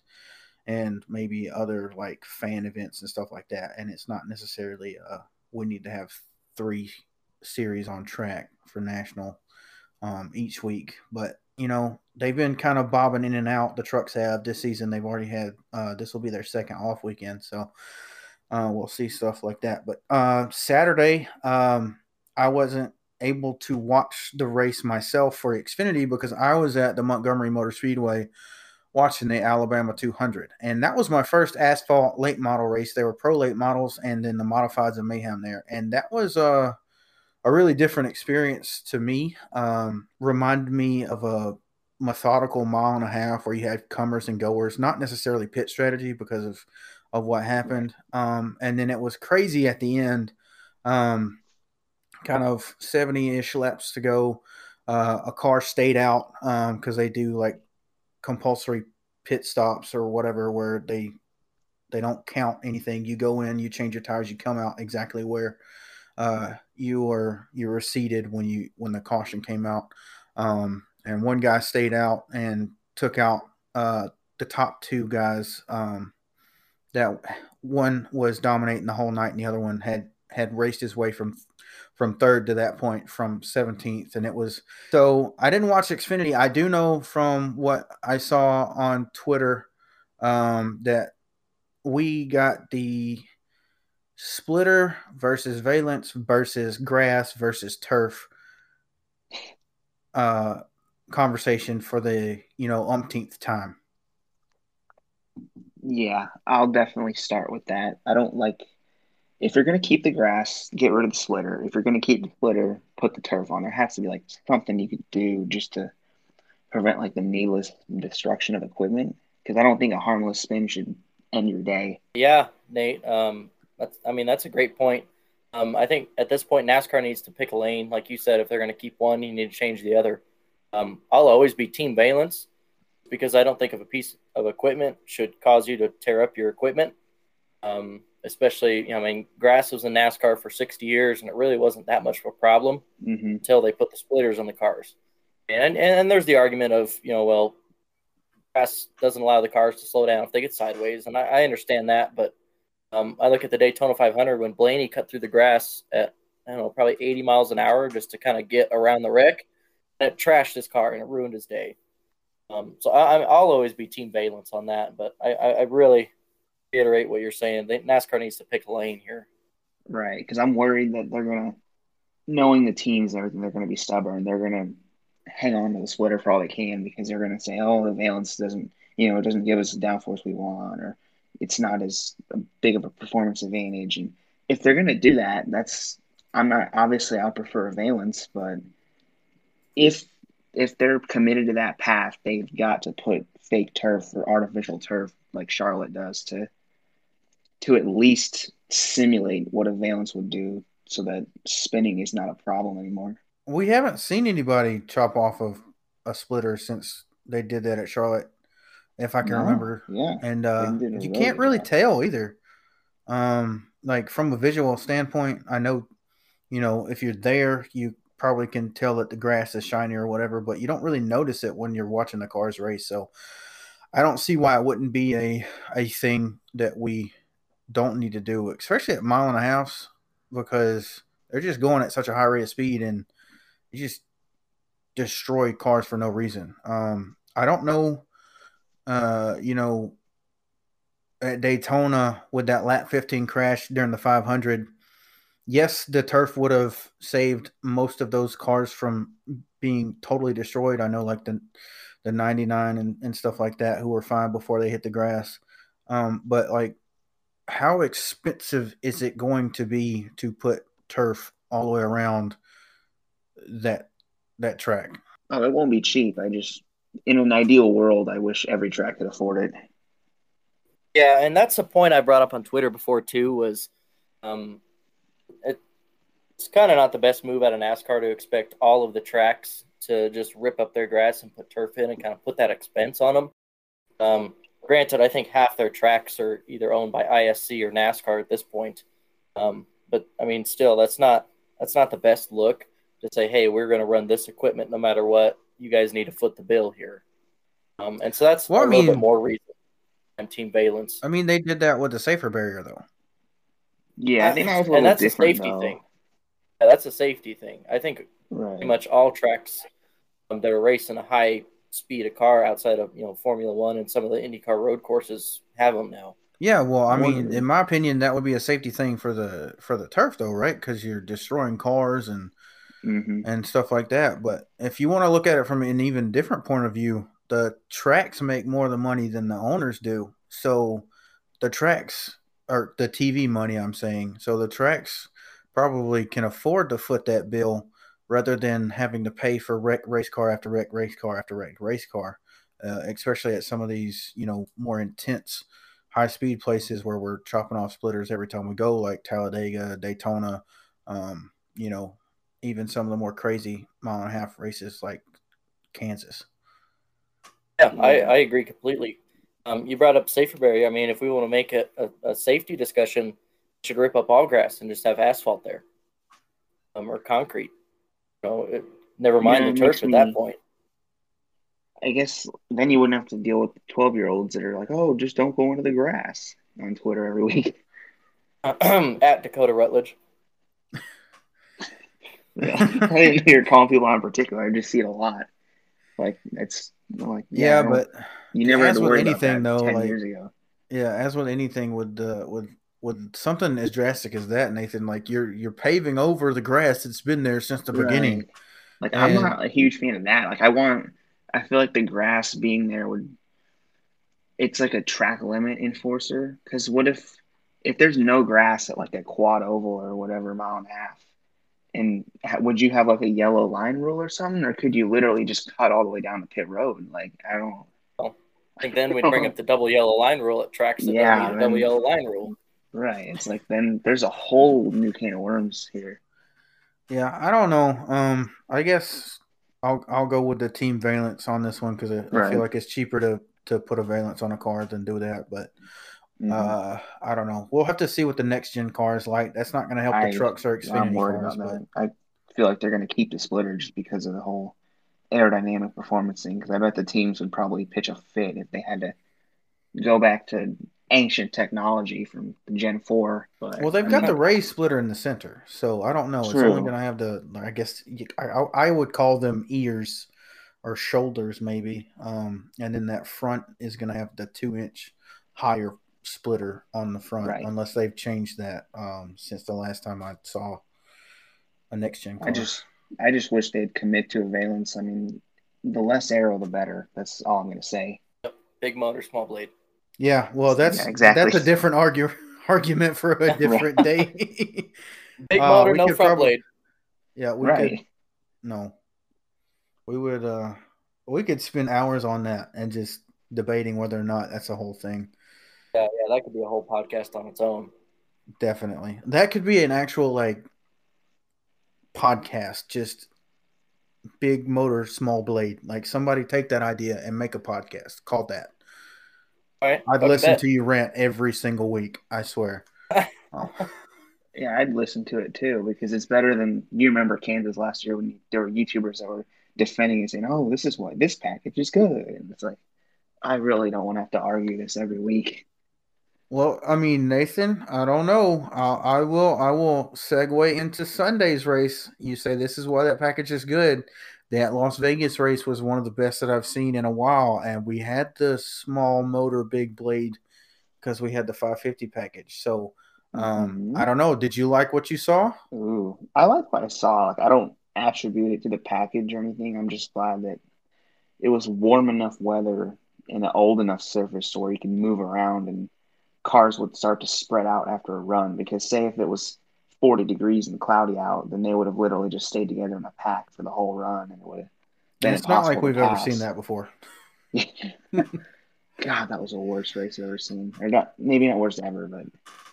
and maybe other like fan events and stuff like that. And it's not necessarily uh, we need to have three series on track for national um, each week. But you know they've been kind of bobbing in and out. The trucks have this season. They've already had uh, this will be their second off weekend, so uh, we'll see stuff like that. But uh, Saturday, um, I wasn't able to watch the race myself for Xfinity because I was at the Montgomery Motor Speedway watching the Alabama 200. And that was my first asphalt late model race. They were pro late models and then the modifieds and mayhem there. And that was uh, a really different experience to me. Um, reminded me of a methodical mile and a half where you had comers and goers, not necessarily pit strategy because of, of what happened. Um, and then it was crazy at the end. Um, kind of 70 ish laps to go. Uh, a car stayed out because um, they do like compulsory pit stops or whatever where they they don't count anything. You go in, you change your tires, you come out exactly where uh, you were you were seated when you when the caution came out. Um, and one guy stayed out and took out uh, the top two guys. Um, that one was dominating the whole night, and the other one had had raced his way from from third to that point from 17th and it was so i didn't watch xfinity i do know from what i saw on twitter um, that we got the splitter versus valence versus grass versus turf uh, conversation for the you know umpteenth time yeah i'll definitely start with that i don't like if you're going to keep the grass, get rid of the splitter. If you're going to keep the splitter, put the turf on. There has to be like something you could do just to prevent like the needless destruction of equipment. Because I don't think a harmless spin should end your day. Yeah, Nate. Um, that's I mean that's a great point. Um, I think at this point NASCAR needs to pick a lane, like you said. If they're going to keep one, you need to change the other. Um, I'll always be Team Valence because I don't think of a piece of equipment should cause you to tear up your equipment. Um, especially, you know, I mean, grass was in NASCAR for 60 years and it really wasn't that much of a problem mm-hmm. until they put the splitters on the cars. And, and, and there's the argument of, you know, well, grass doesn't allow the cars to slow down if they get sideways. And I, I understand that. But um, I look at the Daytona 500 when Blaney cut through the grass at, I don't know, probably 80 miles an hour just to kind of get around the wreck. It trashed his car and it ruined his day. Um, so I, will always be Team Valence on that. But I, I, I really, reiterate what you're saying. NASCAR needs to pick a lane here. Right, because I'm worried that they're gonna, knowing the teams and everything, they're gonna be stubborn. They're gonna hang on to the splitter for all they can because they're gonna say, "Oh, the valence doesn't, you know, it doesn't give us the downforce we want, or it's not as big of a performance advantage." And if they're gonna do that, that's I'm not obviously I prefer a valence, but if if they're committed to that path, they've got to put fake turf or artificial turf like Charlotte does to to at least simulate what a valence would do so that spinning is not a problem anymore. We haven't seen anybody chop off of a splitter since they did that at Charlotte, if I can no, remember. Yeah. And uh, you can't really tell either. Um, like from a visual standpoint, I know, you know, if you're there, you probably can tell that the grass is shiny or whatever, but you don't really notice it when you're watching the cars race. So I don't see why it wouldn't be a a thing that we don't need to do, especially at mile and a half, because they're just going at such a high rate of speed and you just destroy cars for no reason. Um, I don't know uh, you know, at Daytona with that lap 15 crash during the 500, yes, the turf would have saved most of those cars from being totally destroyed. I know, like the the 99 and, and stuff like that, who were fine before they hit the grass. Um, but like, how expensive is it going to be to put turf all the way around that that track? Oh, it won't be cheap. I just, in an ideal world, I wish every track could afford it. Yeah, and that's a point I brought up on Twitter before too. Was um, it, it's kind of not the best move out of NASCAR to expect all of the tracks to just rip up their grass and put turf in and kind of put that expense on them. Um, granted, I think half their tracks are either owned by ISC or NASCAR at this point. Um, but I mean, still, that's not that's not the best look to say, "Hey, we're going to run this equipment no matter what. You guys need to foot the bill here." Um, and so that's well, a I little mean, bit more reason. And Team Valance. I mean, they did that with the safer barrier, though. Yeah, I think that was a and that's a safety though. thing. Yeah, that's a safety thing. I think right. pretty much all tracks um, that are racing a high speed of car outside of you know Formula One and some of the IndyCar road courses have them now. Yeah, well, I mean, in my opinion, that would be a safety thing for the for the turf, though, right? Because you're destroying cars and mm-hmm. and stuff like that. But if you want to look at it from an even different point of view, the tracks make more of the money than the owners do. So the tracks or the TV money, I'm saying. So the tracks probably can afford to foot that bill rather than having to pay for wreck race car after wreck race car after wreck race car, uh, especially at some of these you know more intense high speed places where we're chopping off splitters every time we go, like Talladega, Daytona, um, you know, even some of the more crazy mile and a half races like Kansas. Yeah, I, I agree completely. Um, you brought up safer barrier. I mean, if we want to make it a, a safety discussion, should rip up all grass and just have asphalt there, um, or concrete. You know, it, never mind yeah, the turf at that point. I guess then you wouldn't have to deal with twelve year olds that are like, "Oh, just don't go into the grass" on Twitter every *laughs* week. *clears throat* At Dakota Rutledge. Yeah. *laughs* I didn't hear calling people out in particular. I just see it a lot. Like it's like yeah, yeah but you never had to worry anything about that though. Ten like, years ago. Yeah, as with anything, with uh, with with something as drastic as that, Nathan, like you're you're paving over the grass that's been there since the right. beginning. Like and, I'm not a huge fan of that. Like I want, I feel like the grass being there would. It's like a track limit enforcer. Because what if, if there's no grass at like a quad oval or whatever mile and a half, and would you have like a yellow line rule or something, or could you literally just cut all the way down to pit road? Like I don't. I think then we'd bring up the *laughs* double yellow line rule at tracks that yeah, don't need a double yellow line rule. Right. It's like then there's a whole new can of worms here. Yeah, I don't know. Um, I guess I'll I'll go with the team valance on this one because I, right. I, feel like it's cheaper to to put a valance on a car than do that. But mm-hmm. uh, I don't know. We'll have to see what the next gen car is like. That's not going to help I, the trucks or Xfinity cars. That. I feel like they're going to keep the splitter just because of the whole aerodynamic performance thing. Because I bet the teams would probably pitch a fit if they had to go back to ancient technology from Gen Four. But, well, they've I got mean, the raised splitter in the center, so I don't know. True. It's only going to have the. I guess I, I would call them ears or shoulders, maybe. Um, and then that front is going to have the two inch higher splitter on the front, right. unless they've changed that um, since the last time I saw a next gen. Car. I just I just wish they'd commit to a valance. I mean, the less aero, the better. That's all I'm going to say. Big motor, small blade. Yeah, well, that's yeah, exactly that's a different argue, *laughs* argument for a *laughs* different day. *laughs* Big uh, motor, no front probably, blade. Yeah, we right. could. No, we would. uh We could spend hours on that and just debating whether or not that's a whole thing. Yeah, yeah, that could be a whole podcast on its own. Definitely, that could be an actual like podcast. Just big motor, small blade. Like somebody take that idea and make a podcast called that. Right, I'd listen to you rant every single week. I swear. *laughs* oh. Yeah, I'd listen to it too because it's better than you remember Kansas last year when there were YouTubers that were defending and saying, "Oh, this is what this package is good," and it's like, I really don't want to have to argue this every week. Well, I mean, Nathan, I don't know. I will. I will segue into Sunday's race. You say this is why that package is good. that Las Vegas race was one of the best that I've seen in a while, and we had the small motor big blade because we had the 550 package. So um, mm-hmm. I don't know. Did you like what you saw? Ooh, I like what I saw. Like I don't attribute it to the package or anything. I'm just glad that it was warm enough weather and an old enough surface where you can move around and cars would start to spread out after a run. Because say if it was 40 degrees and cloudy out, then they would have literally just stayed together in a pack for the whole run, and it would have. Been it's not like we've ever seen that before. *laughs* God, that was the worst race I've ever seen. Or not, maybe not worst ever, but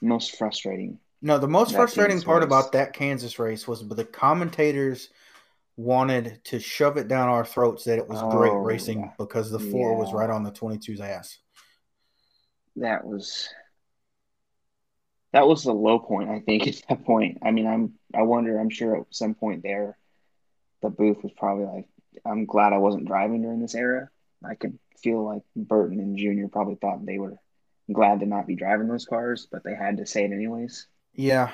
most frustrating. No, the most frustrating part race. about that Kansas race was the commentators wanted to shove it down our throats that it was oh, great racing yeah. because the four yeah. was right on the 22's ass. That was that was the low point, I think, *laughs* at that point. I mean, I'm I wonder, I'm sure at some point there the booth was probably like, I'm glad I wasn't driving during this era. I could feel like Burton and Junior probably thought they were glad to not be driving those cars, but they had to say it anyways. Yeah.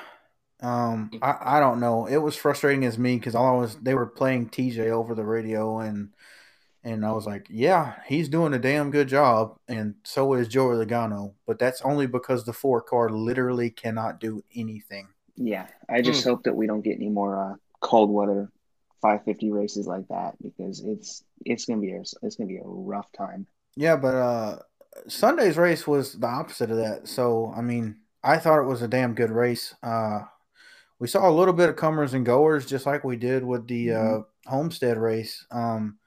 Um, I, I don't know. It was frustrating as me because all I was they were playing TJ over the radio and and I was like, yeah, he's doing a damn good job, and so is Joey Logano. But that's only because the four car literally cannot do anything. Yeah, I just mm. hope that we don't get any more uh, cold weather 550 races like that because it's it's gonna be a, it's gonna be a rough time. Yeah, but uh, Sunday's race was the opposite of that. So I mean, I thought it was a damn good race. Uh, we saw a little bit of comers and goers, just like we did with the mm-hmm. uh, Homestead race. Um,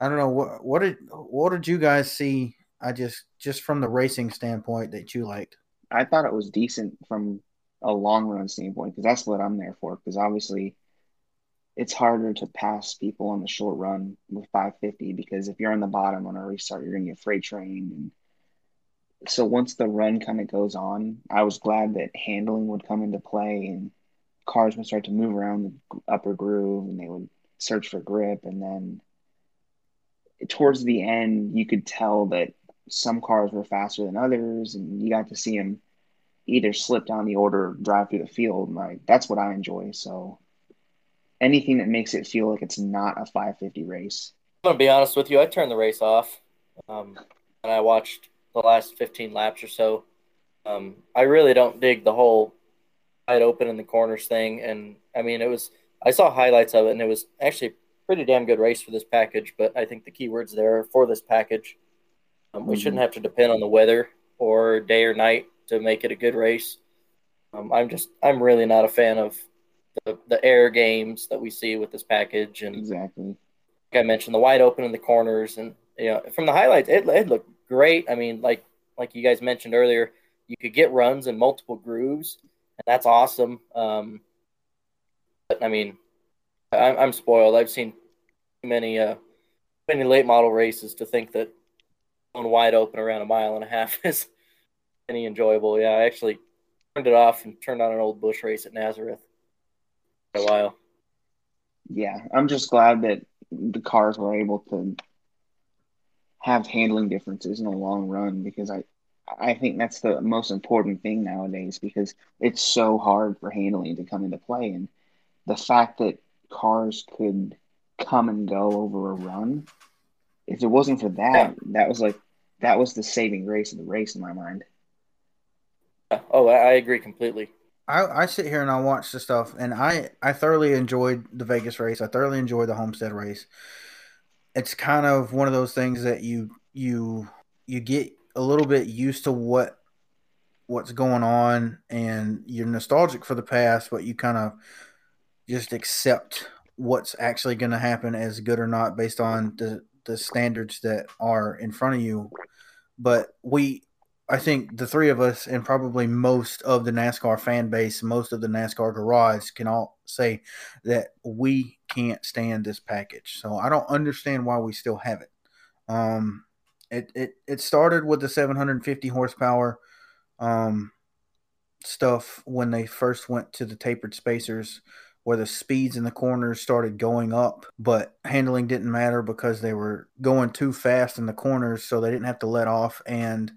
I don't know what what did what did you guys see? I just just from the racing standpoint that you liked. I thought it was decent from a long run standpoint because that's what I'm there for. Because obviously, it's harder to pass people on the short run with 550 because if you're on the bottom on a restart, you're to get freight trained. And so once the run kind of goes on, I was glad that handling would come into play and cars would start to move around the upper groove and they would search for grip and then towards the end, you could tell that some cars were faster than others, and you got to see them either slip down the order or drive through the field. Like that's what I enjoy. So anything that makes it feel like it's not a 550 race. I'm gonna be honest with you. I turned the race off, um, and I watched the last 15 laps or so. Um, I really don't dig the whole wide open in the corners thing, and I mean it was. I saw highlights of it, and it was actually pretty damn good race for this package. But I think the keywords there for this package, um, we mm-hmm. shouldn't have to depend on the weather or day or night to make it a good race. Um, I'm just I'm really not a fan of the, the air games that we see with this package, and exactly like I mentioned, the wide open in the corners, and you know from the highlights, it, it looked great. I mean, like like you guys mentioned earlier, you could get runs in multiple grooves, and that's awesome. Um, but I mean, I'm, I'm spoiled. I've seen many uh many late model races to think that going wide open around a mile and a half *laughs* is any enjoyable. Yeah, I actually turned it off and turned on an old Busch race at Nazareth for a while. Yeah, I'm just glad that the cars were able to have handling differences in the long run because I I think that's the most important thing nowadays because it's so hard for handling to come into play and the fact that cars could come and go over a run. If it wasn't for that, yeah. that was like that was the saving grace of the race in my mind. Oh, I agree completely. I, I sit here and I watch the stuff, and I I thoroughly enjoyed the Vegas race. I thoroughly enjoyed the Homestead race. It's kind of one of those things that you you you get a little bit used to what what's going on, and you're nostalgic for the past, but you kind of just accept what's actually going to happen as good or not based on the the standards that are in front of you. But we, I think the three of us, and probably most of the NASCAR fan base, most of the NASCAR garage, can all say that we can't stand this package. So I don't understand why we still have it. Um, it it it started with the 750 horsepower um, stuff when they first went to the tapered spacers where the speeds in the corners started going up, but handling didn't matter because they were going too fast in the corners, so they didn't have to let off and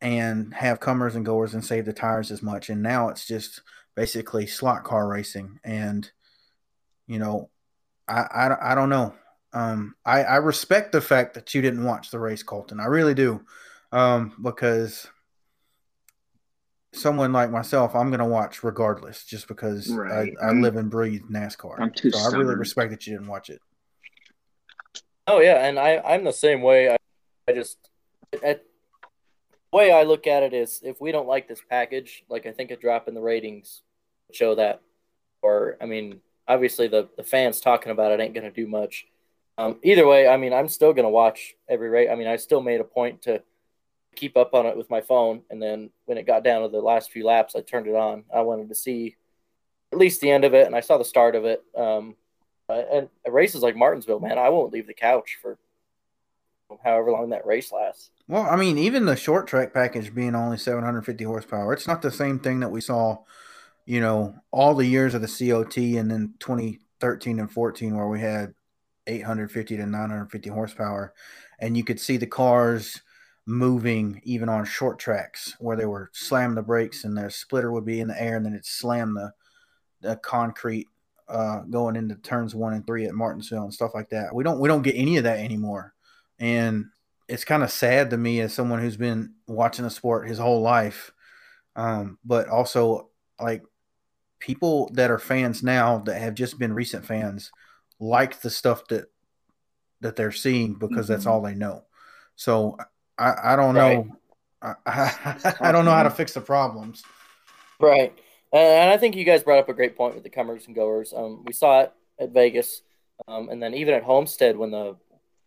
and have comers and goers and save the tires as much. And now it's just basically slot car racing. And you know, I, I, I don't know. Um, I, I respect the fact that you didn't watch the race, Colton. I really do, um, because someone like myself, I'm going to watch regardless, just because right. I, I live and breathe NASCAR. I'm too. So stubborn. I really respect that you didn't watch it. Oh yeah, and I I'm the same way. I, I just at the way I look at it is if we don't like this package, like I think a drop in the ratings show that, or I mean, obviously the the fans talking about it ain't going to do much. Um, either way, I mean, I'm still going to watch every rate. I mean, I still made a point to keep up on it with my phone, and then when it got down to the last few laps, I turned it on. I wanted to see at least the end of it, and I saw the start of it. Um, and races like Martinsville, man, I won't leave the couch for however long that race lasts. Well, I mean, even the short track package being only 750 horsepower, it's not the same thing that we saw, you know, all the years of the COT and then 2013 and 14 where we had 850 to 950 horsepower, and you could see the cars moving even on short tracks where they were slam the brakes and their splitter would be in the air and then it slam the, the concrete uh, going into turns one and three at Martinsville and stuff like that. We don't we don't get any of that anymore, and it's kind of sad to me as someone who's been watching the sport his whole life, um, but also like people that are fans now that have just been recent fans like the stuff that that they're seeing because mm-hmm. that's all they know. So I, I don't right. know. I, I, *laughs* I don't know how to fix the problems. Right. And I think you guys brought up a great point with the comers and goers. Um, we saw it at Vegas, um, and then even at Homestead when the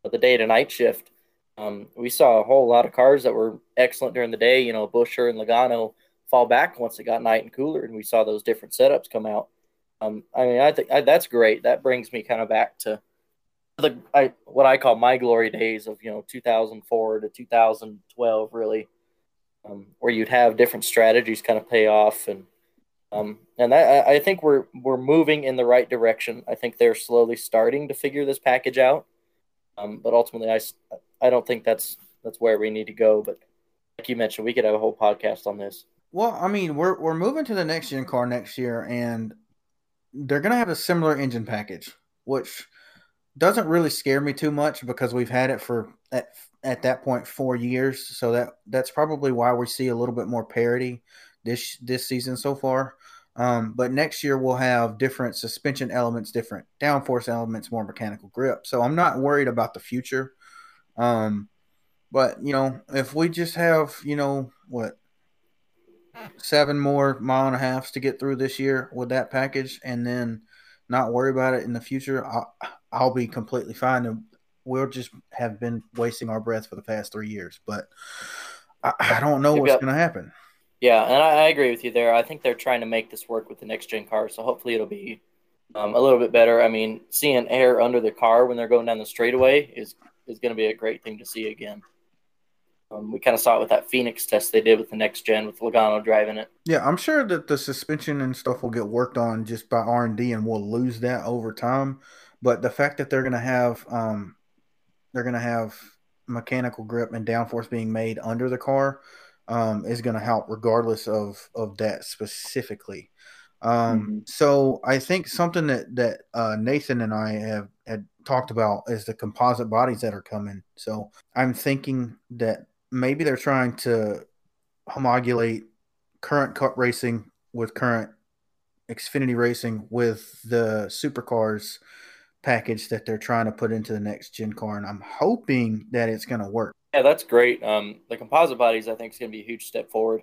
the day to night shift, um, we saw a whole lot of cars that were excellent during the day. You know, Busher and Logano fall back once it got night and cooler, and we saw those different setups come out. Um, I mean, I think I, that's great. That brings me kind of back to the I, what I call my glory days of you know 2004 to 2012, really, um, where you'd have different strategies kind of pay off and um, and I, I think we're we're moving in the right direction. I think they're slowly starting to figure this package out. Um, but ultimately, I, I don't think that's that's where we need to go. But like you mentioned, we could have a whole podcast on this. Well, I mean, we're we're moving to the next gen car next year, and they're to have a similar engine package, which doesn't really scare me too much because we've had it for at at that point four years. So that that's probably why we see a little bit more parity this this season so far. Um, but next year we'll have different suspension elements, different downforce elements, more mechanical grip. So I'm not worried about the future. Um, but you know, if we just have you know what seven more mile and a halfs to get through this year with that package, and then not worry about it in the future, I'll be completely fine. And we'll just have been wasting our breath for the past three years. But I, I don't know what's going to happen. Yeah, and I, I, agree with you there. I think they're trying to make this work with the next gen car, so hopefully it'll be um, a little bit better. I mean, seeing air under the car when they're going down the straightaway is is going to be a great thing to see again. Um, we kind of saw it with that Phoenix test they did with the next gen with Logano driving it. Yeah, I'm sure that the suspension and stuff will get worked on just by R and D, and we'll lose that over time. But the fact that they're going to have um, they're going to have mechanical grip and downforce being made under the car um, is going to help regardless of of that specifically. Um, mm-hmm. So I think something that that uh, Nathan and I have had talked about is the composite bodies that are coming. So I'm thinking that maybe they're trying to homologate current cup racing with current Xfinity racing with the supercars package that they're trying to put into the next gen car, and I'm hoping that it's going to work. Yeah, that's great. Um, the composite bodies, I think, is going to be a huge step forward.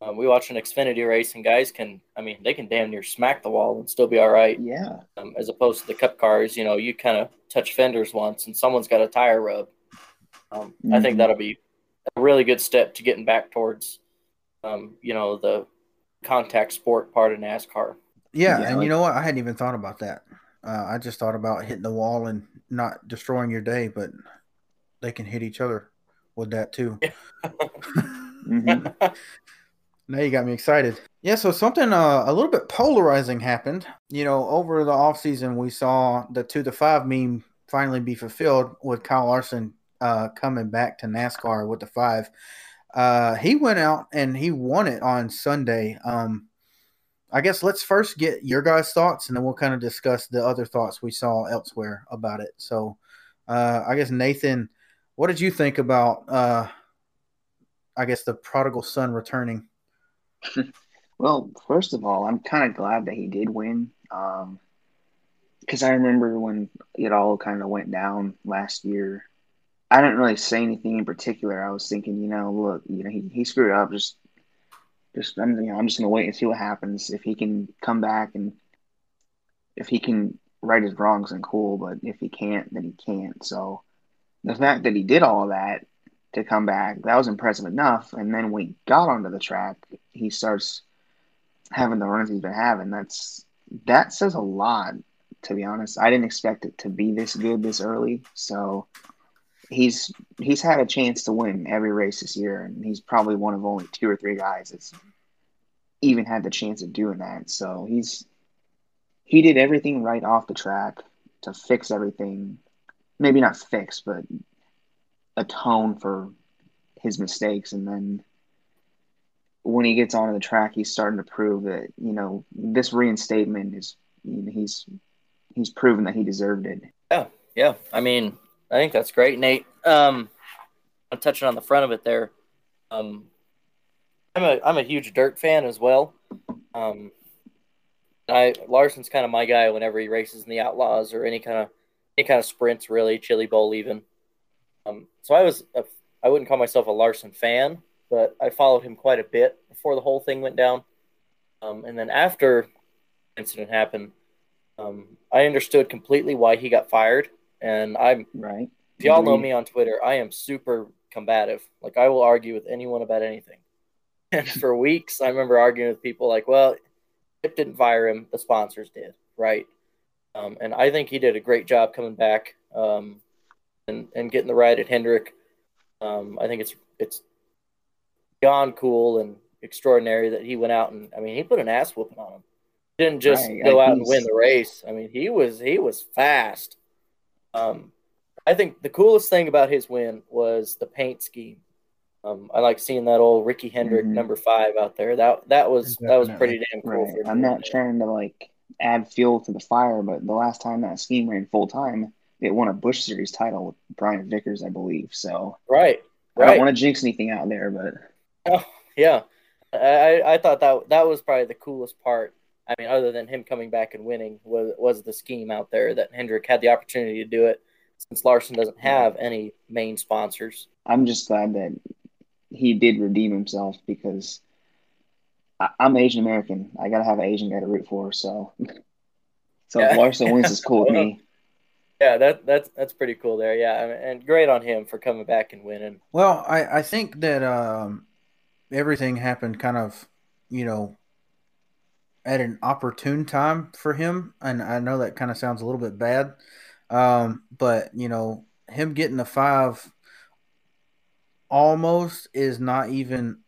Um, we watch an Xfinity race, and guys can, I mean, they can damn near smack the wall and still be all right. Yeah. Um, as opposed to the Cup cars, you know, you kind of touch fenders once, and someone's got a tire rub. mm-hmm. I think mm-hmm. that'll be a really good step to getting back towards, um, you know, the contact sport part of NASCAR. Yeah, yeah and like, you know what? I hadn't even thought about that. Uh, I just thought about hitting the wall and not destroying your day, but they can hit each other with that too. mm-hmm. *laughs* Now you got me excited. Yeah, so something uh, a little bit polarizing happened. You know, over the offseason, we saw the two to five meme finally be fulfilled with Kyle Larson uh, coming back to NASCAR with the five. Uh, he went out and he won it on Sunday. Um, I guess let's first get your guys' thoughts, and then we'll kind of discuss the other thoughts we saw elsewhere about it. So, uh, I guess Nathan, what did you think about? Uh, I guess the prodigal son returning. *laughs* well, first of all, I'm kind of glad that he did win. Um, because I remember when it all kind of went down last year. I didn't really say anything in particular. I was thinking, you know, look, you know, he, he screwed up. Just, just I'm, you know, I'm just gonna wait and see what happens. If he can come back and if he can right his wrongs, then cool. But if he can't, then he can't. So the fact that he did all that to come back, that was impressive enough. And then when he got onto the track, he starts having the runs he's been having. That's that says a lot to be honest. I didn't expect it to be this good this early. So he's he's had a chance to win every race this year, and he's probably one of only two or three guys that's even had the chance of doing that. So he's he did everything right off the track to fix everything. Maybe not fix, but atone for his mistakes, and then when he gets onto the track, he's starting to prove that you know this reinstatement is you know, he's he's proven that he deserved it. Yeah, yeah. I mean, I think that's great, Nate. Um, I'm touching on the front of it there. Um, I'm a I'm a huge dirt fan as well. Um, I Larson's kind of my guy whenever he races in the Outlaws or any kind of any kind of sprints, really Chili Bowl even. Um, so I was a, I wouldn't call myself a Larson fan, but I followed him quite a bit before the whole thing went down. Um, and then after the incident happened, um, I understood completely why he got fired, and I'm right. If y'all know me on Twitter, I am super combative. Like I will argue with anyone about anything. *laughs* And for weeks, I remember arguing with people like, "Well, Chip didn't fire him; the sponsors did, right?" Um, and I think he did a great job coming back um, and and getting the ride at Hendrick. Um, I think it's it's beyond cool and extraordinary that he went out and I mean he put an ass whooping on him didn't just right. go out and win the race. I mean, he was he was fast. Um, I think the coolest thing about his win was the paint scheme. Um, I like seeing that old Ricky Hendrick mm-hmm. number five out there. That that was Definitely. that was pretty damn cool. Right. I'm not trying to like add fuel to the fire, but the last time that scheme ran full time, it won a Busch Series title with Brian Vickers, I believe. So right, right. I don't want to jinx anything out there, but oh, yeah, I I thought that that was probably the coolest part I mean, other than him coming back and winning, was was the scheme out there that Hendrick had the opportunity to do it since Larson doesn't have any main sponsors. I'm just glad that he did redeem himself because I, am Asian American. I gotta have an Asian guy to root for. So, *laughs* so yeah. if Larson wins, is cool with *laughs* me. Yeah, that that's that's pretty cool there. Yeah, and great on him for coming back and winning. Well, I I think that um, everything happened kind of, you know, at an opportune time for him. And I know that kind of sounds a little bit bad, um, but you know, him getting the five almost is not even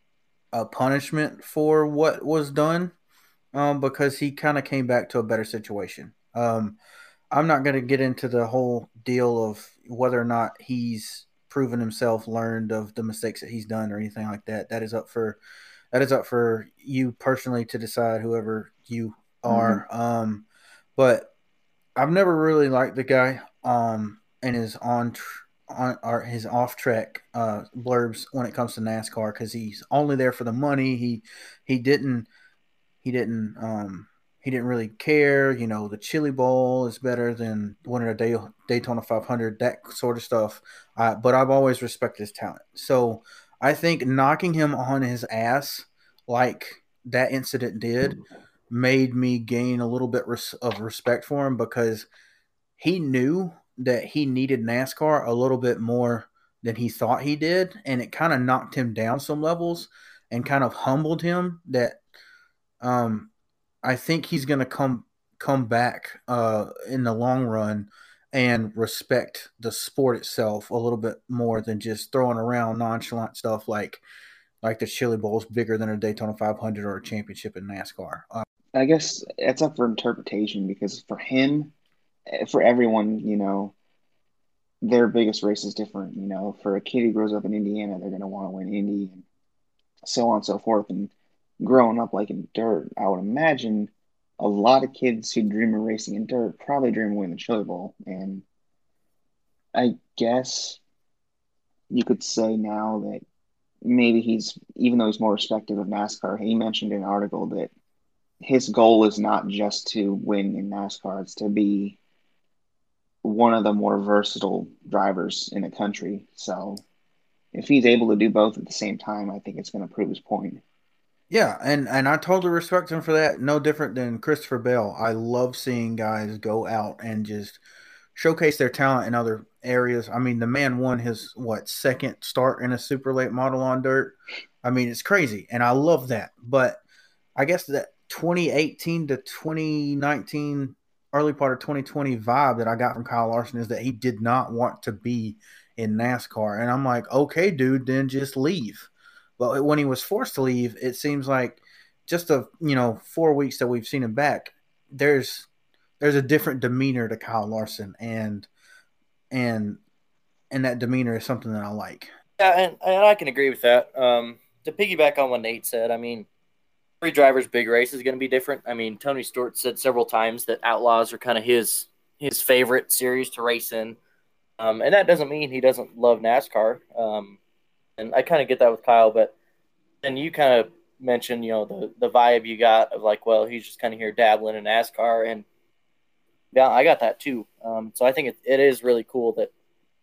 a punishment for what was done um, because he kind of came back to a better situation. Um, I'm not going to get into the whole deal of whether or not he's proven himself, learned of the mistakes that he's done, or anything like that. That is up for that is up for you personally to decide whoever you are. Mm-hmm. Um, but I've never really liked the guy um, and his on tr- on or his off track uh, blurbs when it comes to NASCAR because he's only there for the money. He he didn't he didn't um, he didn't really care. You know, the Chili Bowl is better than winning a Day, Daytona 500, that sort of stuff. Uh, but I've always respected his talent. So I think knocking him on his ass like that incident did made me gain a little bit of respect for him because he knew that he needed NASCAR a little bit more than he thought he did, and it kind of knocked him down some levels and kind of humbled him. That um, I think he's going to come come back uh, in the long run and respect the sport itself a little bit more than just throwing around nonchalant stuff like like the Chili Bowl is bigger than a Daytona 500 or a championship in NASCAR. Uh, I guess it's up for interpretation because for him, for everyone, you know, their biggest race is different. You know, for a kid who grows up in Indiana, they're going to want to win Indy and so on and so forth. And growing up like in dirt, I would imagine a lot of kids who dream of racing in dirt probably dream of winning the Chili Bowl. And I guess you could say now that maybe he's, even though he's more respected of NASCAR, he mentioned in an article that his goal is not just to win in NASCAR, it's to be one of the more versatile drivers in the country. So if he's able to do both at the same time, I think it's going to prove his point. Yeah, and and I totally respect him for that. No different than Christopher Bell. I love seeing guys go out and just showcase their talent in other areas. I mean, the man won his what second start in a super late model on dirt. I mean, it's crazy, and I love that. But I guess that 2018 to 2019, early part of 2020 vibe that I got from Kyle Larson is that he did not want to be in NASCAR, and I'm like, okay, dude, then just leave. But when he was forced to leave, it seems like just the you know four weeks that we've seen him back, there's there's a different demeanor to Kyle Larson, and and and that demeanor is something that I like. Yeah, and, and I can agree with that. Um, to piggyback on what Nate said, I mean, every driver's big race is going to be different. I mean, Tony Stewart said several times that Outlaws are kind of his his favorite series to race in, um, and that doesn't mean he doesn't love NASCAR. Um, and I kind of get that with Kyle, but then you kind of mentioned, you know, the the vibe you got of like, well, he's just kind of here dabbling in NASCAR, and yeah, I got that too. Um, so I think it, it is really cool that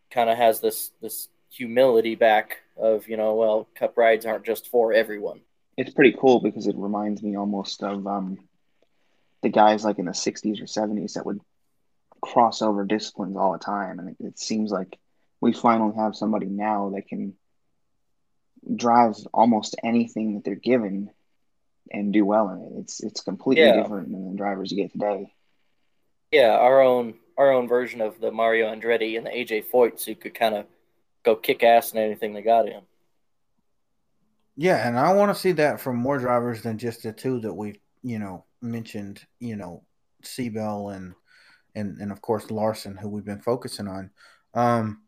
kind of has this this humility back of you know, well, cup rides aren't just for everyone. It's pretty cool because it reminds me almost of um, the guys like in the '60s or '70s that would cross over disciplines all the time, and it, it seems like we finally have somebody now that can drive almost anything that they're given and do well in it. It's it's completely yeah. different than the drivers you get today. Yeah, our own our own version of the Mario Andretti and the AJ Foyts who could kind of go kick ass in anything they got in. Yeah, and I want to see that from more drivers than just the two that we've you know mentioned. You know, C. Bell and and and of course Larson, who we've been focusing on. Um,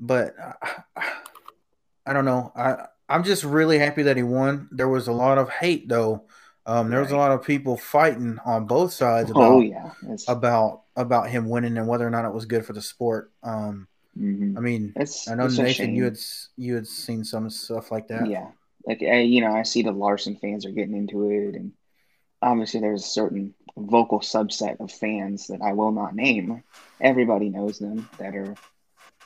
but. Uh, I don't know. I I'm just really happy that he won. There was a lot of hate though. Um, there was a lot of people fighting on both sides oh, about oh, yeah. about about him winning and whether or not it was good for the sport. Um, mm-hmm. I mean, it's, I know it's Nathan, you had you had seen some stuff like that. Yeah, like I, you know, I see the Larson fans are getting into it, and obviously there's a certain vocal subset of fans that I will not name. Everybody knows them that are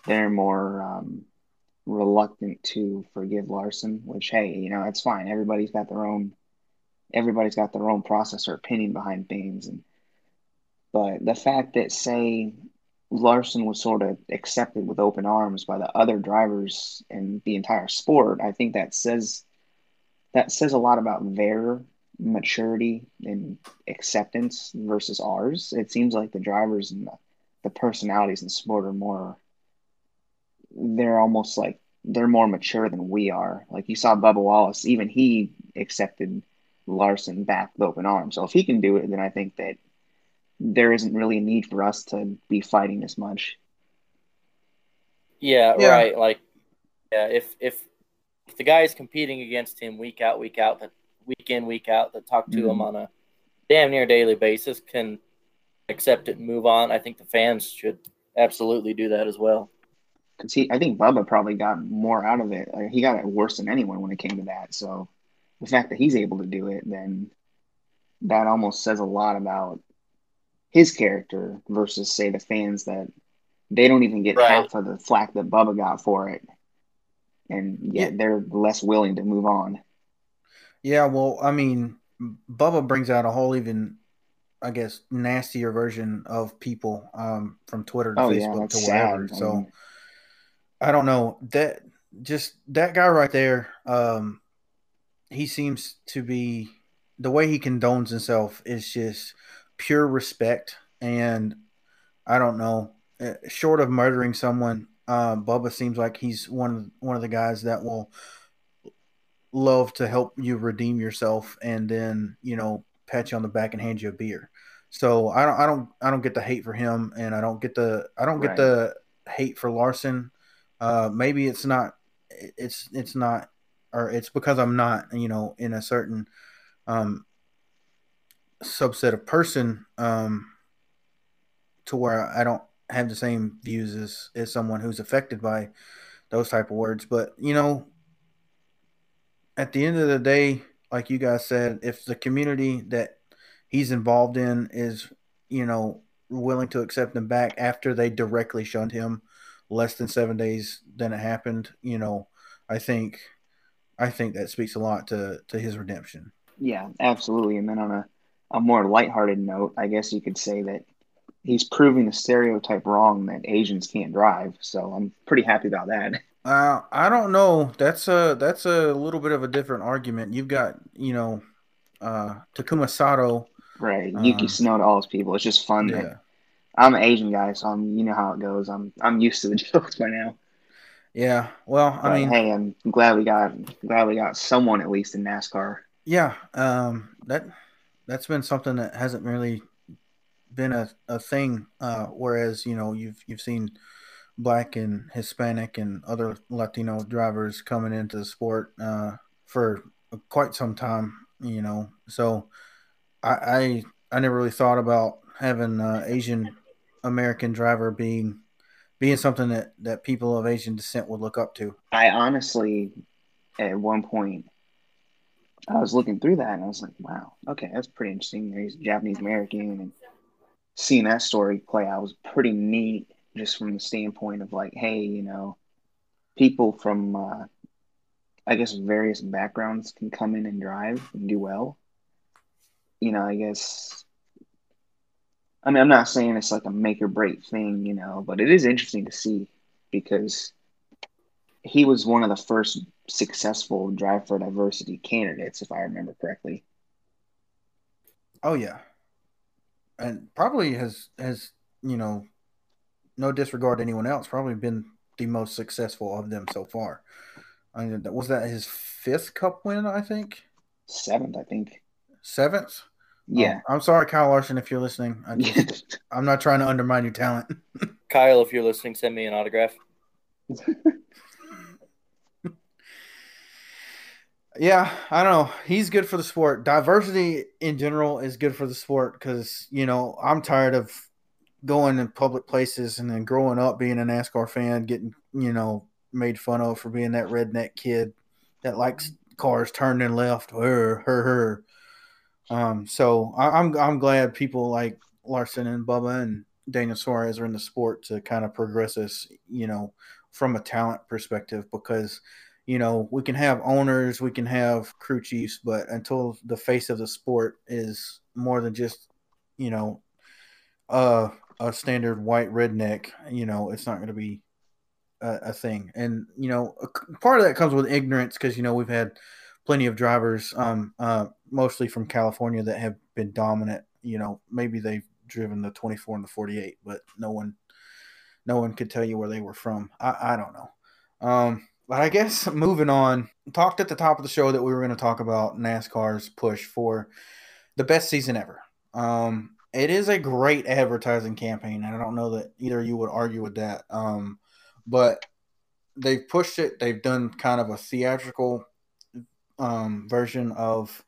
they're more um, reluctant to forgive Larson, which hey, you know, that's fine. Everybody's got their own everybody's got their own process or opinion behind things and but the fact that say Larson was sort of accepted with open arms by the other drivers in the entire sport, I think that says that says a lot about their maturity and acceptance versus ours. It seems like the drivers and the, the personalities in sport are more they're almost like they're more mature than we are. Like you saw Bubba Wallace, even he accepted Larson back with open arms. So if he can do it, then I think that there isn't really a need for us to be fighting as much. Yeah, yeah. right. Like, yeah, if if if the guy is competing against him week out, week out, that week in, week out, that talk to mm-hmm. him on a damn near daily basis can accept it and move on. I think the fans should absolutely do that as well because he, I think Bubba probably got more out of it. Like, he got it worse than anyone when it came to that. So the fact that he's able to do it, then that almost says a lot about his character versus, say, the fans that they don't even get right. half of the flack that Bubba got for it, and yet they're less willing to move on. Yeah, well, I mean, Bubba brings out a whole even I guess nastier version of people um, from Twitter to oh, Facebook yeah, to whatever. Sad. So I mean, I don't know that just that guy right there. Um, he seems to be the way he condones himself is just pure respect, and I don't know. Eh, short of murdering someone, uh, Bubba seems like he's one of one of the guys that will love to help you redeem yourself, and then you know pat you on the back and hand you a beer. So I don't, I don't, I don't get the hate for him, and I don't get the, I don't right. get the hate for Larson. Uh, maybe it's not it's it's not or it's because I'm not, you know, in a certain um, subset of person um, to where I don't have the same views as, as someone who's affected by those type of words. But, you know, at the end of the day, like you guys said, if the community that he's involved in is, you know, willing to accept him back after they directly shunned him less than seven days than it happened, you know, I think I think that speaks a lot to to his redemption. Yeah, absolutely. And then on a, a more lighthearted note, I guess you could say that he's proving the stereotype wrong that Asians can't drive. So I'm pretty happy about that. Uh, I don't know. That's a that's a little bit of a different argument. You've got you know, uh, Takuma Sato, right? Yuki uh, Tsunoda, all those people. It's just fun. Yeah. I'm an Asian guy, so I'm you know how it goes. I'm I'm used to the *laughs* jokes by now. Yeah. Well, I but, mean, hey, I'm glad we got glad we got someone at least in NASCAR. Yeah. Um. That that's been something that hasn't really been a, a thing. Uh. Whereas you know you've you've seen black and Hispanic and other Latino drivers coming into the sport uh, for quite some time. You know, so I I, I never really thought about having uh, Asian American driver being being something that that people of Asian descent would look up to. I honestly, at one point, I was looking through that and I was like, wow, okay, that's pretty interesting. He's Japanese American and seeing that story play out was pretty neat, just from the standpoint of like, hey, you know, people from, uh, I guess, various backgrounds can come in and drive and do well. You know, I guess I mean, I'm not saying it's like a make or break thing, you know, but it is interesting to see because he was one of the first successful Drive for Diversity candidates, if I remember correctly. Oh yeah, and probably has has you know, no disregard to anyone else, probably been the most successful of them so far. I mean, was that his fifth Cup win? I think seventh. I think seventh. Yeah. Oh, I'm sorry, Kyle Larson, if you're listening. I just, *laughs* I'm not trying to undermine your talent. *laughs* Kyle, if you're listening, send me an autograph. *laughs* yeah, I don't know. He's good for the sport. Diversity in general is good for the sport because, you know, I'm tired of going in public places and then growing up being a NASCAR fan, getting, you know, made fun of for being that redneck kid that likes cars turning left. Her, her, her. Um, so I, am I'm, I'm glad people like Larson and Bubba and Daniel Suarez are in the sport to kind of progress us, you know, from a talent perspective because you know we can have owners, we can have crew chiefs, but until the face of the sport is more than just you know a a standard white redneck, you know, it's not going to be a, a, thing. And you know, part of that comes with ignorance because you know we've had plenty of drivers, um, uh, mostly from California, that have been dominant. You know, maybe they've driven the 24 and the 48, but no one, no one could tell you where they were from. I, I don't know. Um, but I guess *laughs* moving on, talked at the top of the show that we were going to talk about NASCAR's push for the best season ever. Um, it is a great advertising campaign, and I don't know that either you would argue with that. Um, but they've pushed it. They've done kind of a theatrical um, version of